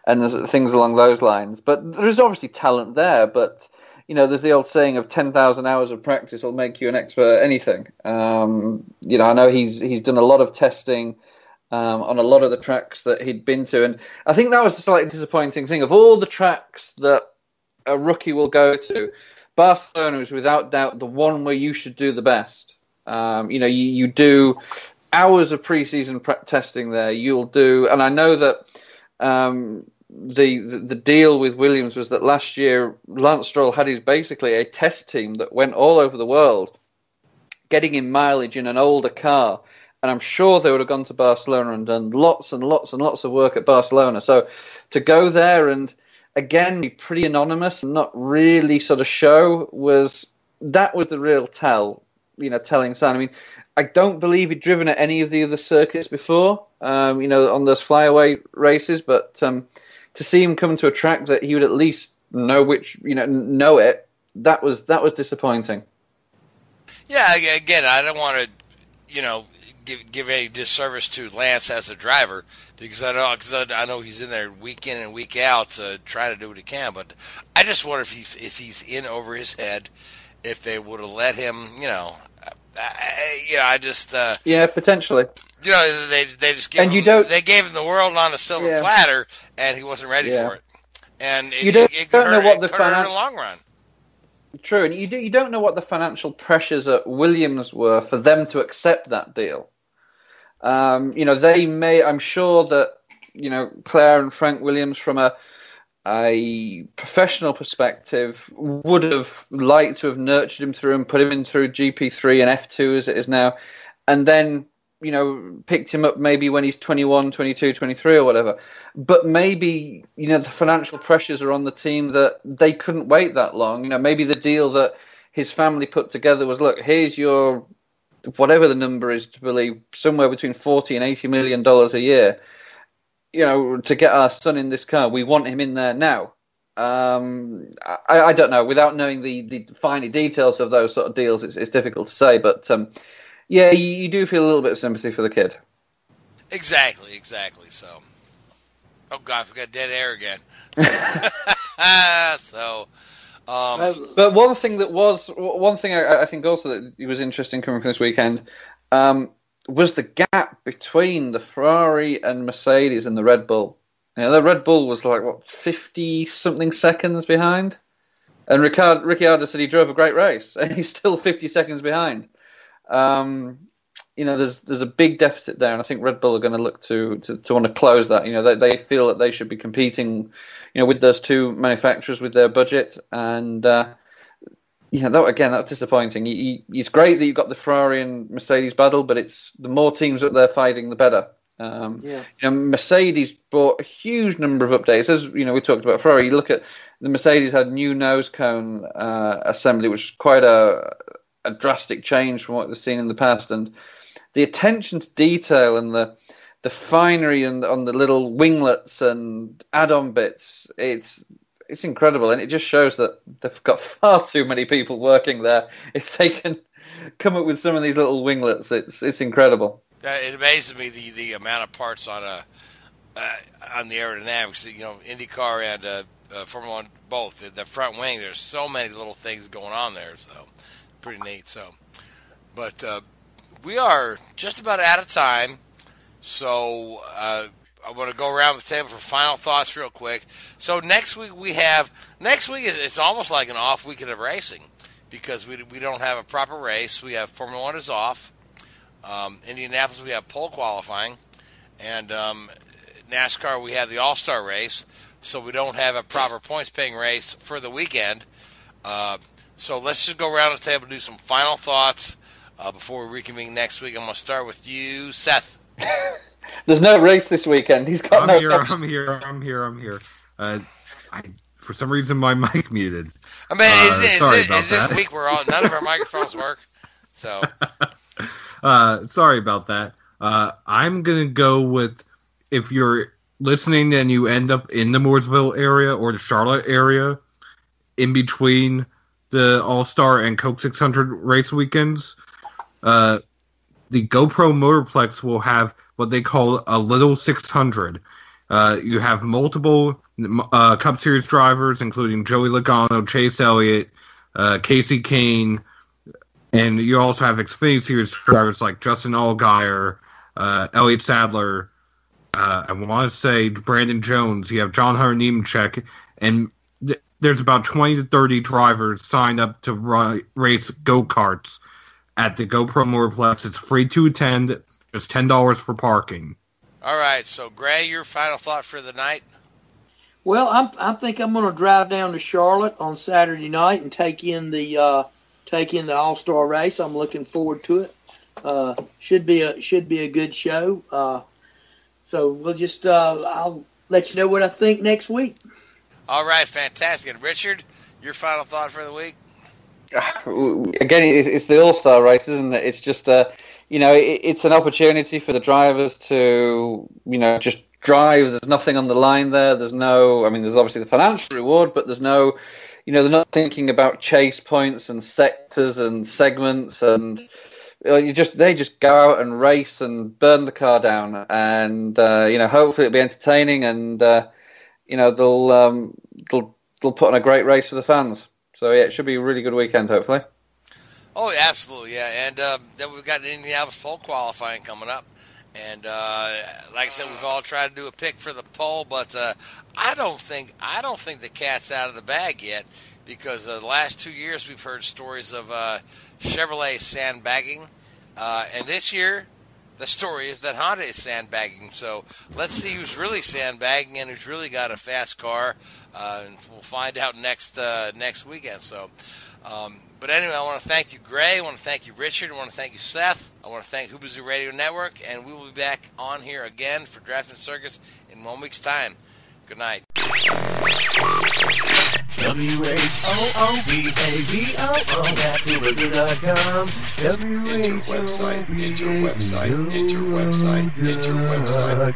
and things along those lines. But there's obviously talent there, but you know, there's the old saying of ten thousand hours of practice will make you an expert at anything. Um, you know, I know he's he's done a lot of testing um, on a lot of the tracks that he'd been to, and I think that was a slightly disappointing thing of all the tracks that a rookie will go to. Barcelona is without doubt the one where you should do the best. Um, you know, you, you do hours of preseason pre- testing there. You'll do, and I know that um, the, the, deal with Williams was that last year Lance Stroll had his basically a test team that went all over the world, getting in mileage in an older car. And I'm sure they would have gone to Barcelona and done lots and lots and lots of work at Barcelona. So to go there and again be pretty anonymous and not really sort of show was that was the real tell, you know, telling sign. I mean, I don't believe he'd driven at any of the other circuits before, um, you know, on those flyaway races, but um, to see him come to a track that he would at least know which you know know it that was that was disappointing. Yeah, again, I don't want to you know give give any disservice to Lance as a driver because I know cause I know he's in there week in and week out uh, trying to do what he can, but I just wonder if he if he's in over his head if they would have let him, you know. I, you know, I just uh, yeah, potentially you know, they they just gave and him, you don't, they gave him the world on a silver yeah. platter, and he wasn't ready Yeah. for it. And it, You don't- it, it don't could know what the finan- the long run. True, and you do, you don't know what the financial pressures at Williams were for them to accept that deal. Um, you know, they may. I'm sure that you know Claire and Frank Williams, from a a professional perspective, would have liked to have nurtured him through and put him in through GP3 and F2 as it is now, and then you know picked him up maybe when he's 21, 22, 23 or whatever. But maybe you know the financial pressures are on the team that they couldn't wait that long. You know, maybe the deal that his family put together was, look, here's your whatever the number is to believe somewhere between 40 and 80 million dollars a year you know to get our son in this car we want him in there now um, I, I don't know without knowing the, the finer details of those sort of deals it's, it's difficult to say but um, yeah you, you do feel a little bit of sympathy for the kid Exactly, exactly. So, oh god, we got dead air again. so, um, But one thing that was one thing I, I think also that was interesting coming from this weekend um, was the gap between the Ferrari and Mercedes and the Red Bull. You know, the Red Bull was like what fifty something seconds behind, and Ricard, Ricciardo said he drove a great race, and he's still fifty seconds behind. Um, you know, there's there's a big deficit there, and I think Red Bull are going to look to, to, to want to close that. You know, they they feel that they should be competing, you know, with those two manufacturers with their budget, and uh, yeah, that again, that's disappointing. You, you, it's great that you've got the Ferrari and Mercedes battle, but it's the more teams that they're fighting, the better. Um, Yeah. you know, Mercedes brought a huge number of updates. As you know, we talked about Ferrari. You look at the Mercedes had new nose cone uh, assembly, which is quite a a drastic change from what we've seen in the past, and the attention to detail and the the finery and on the little winglets and add-on bits. It's it's incredible, and it just shows that they've got far too many people working there. If they can come up with some of these little winglets, it's it's incredible. Uh, it amazes me the, the amount of parts on a uh, on the aerodynamics. You know, IndyCar and uh, uh, Formula One both. The, the front wing. There's so many little things going on there. So pretty neat. So, but uh, we are just about out of time. So uh, I want to go around the table for final thoughts real quick. So next week we have next week it's almost like an off weekend of racing because we we don't have a proper race. We have Formula One is off. Um, Indianapolis we have pole qualifying, and um, NASCAR, we have the All Star race, so we don't have a proper points paying race for the weekend. Uh, so let's just go around the table and do some final thoughts uh, before we reconvene next week. I'm going to start with you, Seth. There's no race this weekend. He's got I'm no. here. I'm here. I'm here. I'm here. Uh, I, for some reason, my mic muted. I mean, Uh, is, is, sorry is, about is this week we're all none of our microphones work? So Uh, sorry about that. Uh, I'm gonna go with if you're listening and you end up in the Mooresville area or the Charlotte area, in between the All Star and Coke 600 race weekends, uh, the GoPro Motorplex will have what they call a little 600. Uh, you have multiple uh, Cup Series drivers, including Joey Logano, Chase Elliott, uh, Kasey Kahne, and you also have Xfinity Series drivers like Justin Allgaier, uh, Elliott Sadler. Uh, I want to say Brandon Jones. You have John Hunter Nemechek, and th- there's about 20 to 30 drivers signed up to ri- race go karts at the GoPro Motorplex. It's free to attend. Just ten dollars for parking. all right. So Gray, your final thought for the night. Well, I'm, I think I'm going to drive down to Charlotte on Saturday night and take in the uh, take in the All Star race. I'm looking forward to it. Uh, should be a should be a good show. Uh, so we'll just uh, I'll let you know what I think next week. All right, fantastic. And Richard, your final thought for the week. Again, it's, the All Star race, isn't it? It's just uh, you know, it's an opportunity for the drivers to, you know, just drive. There's nothing on the line there. There's no, I mean, there's obviously the financial reward, but there's no, you know, they're not thinking about chase points and sectors and segments and. uh, You just they just go out and race and burn the car down, and uh, you know hopefully it'll be entertaining, and uh, you know they'll um, they'll they'll put on a great race for the fans. So yeah, it should be a really good weekend, hopefully. Oh, absolutely, yeah. And uh, then we've got Indianapolis pole qualifying coming up. And uh, like I said, we've all tried to do a pick for the pole, but uh, I don't think I don't think the cat's out of the bag yet because uh, the last two years we've heard stories of uh, Chevrolet sandbagging, uh, and this year the story is that Honda is sandbagging. So let's see who's really sandbagging and who's really got a fast car. Uh, and we'll find out next uh, next weekend. So. Um, but anyway, I want to thank you, Gray. I want to thank you, Richard. I want to thank you, Seth. I want to thank Whoobazoo Radio Network, and we will be back on here again for Draft and Circus in one week's time. Good night. W-H-O-O-B-A-Z-O-O, that's Whoobazoo.com. Enter website, enter website, enter website, enter website.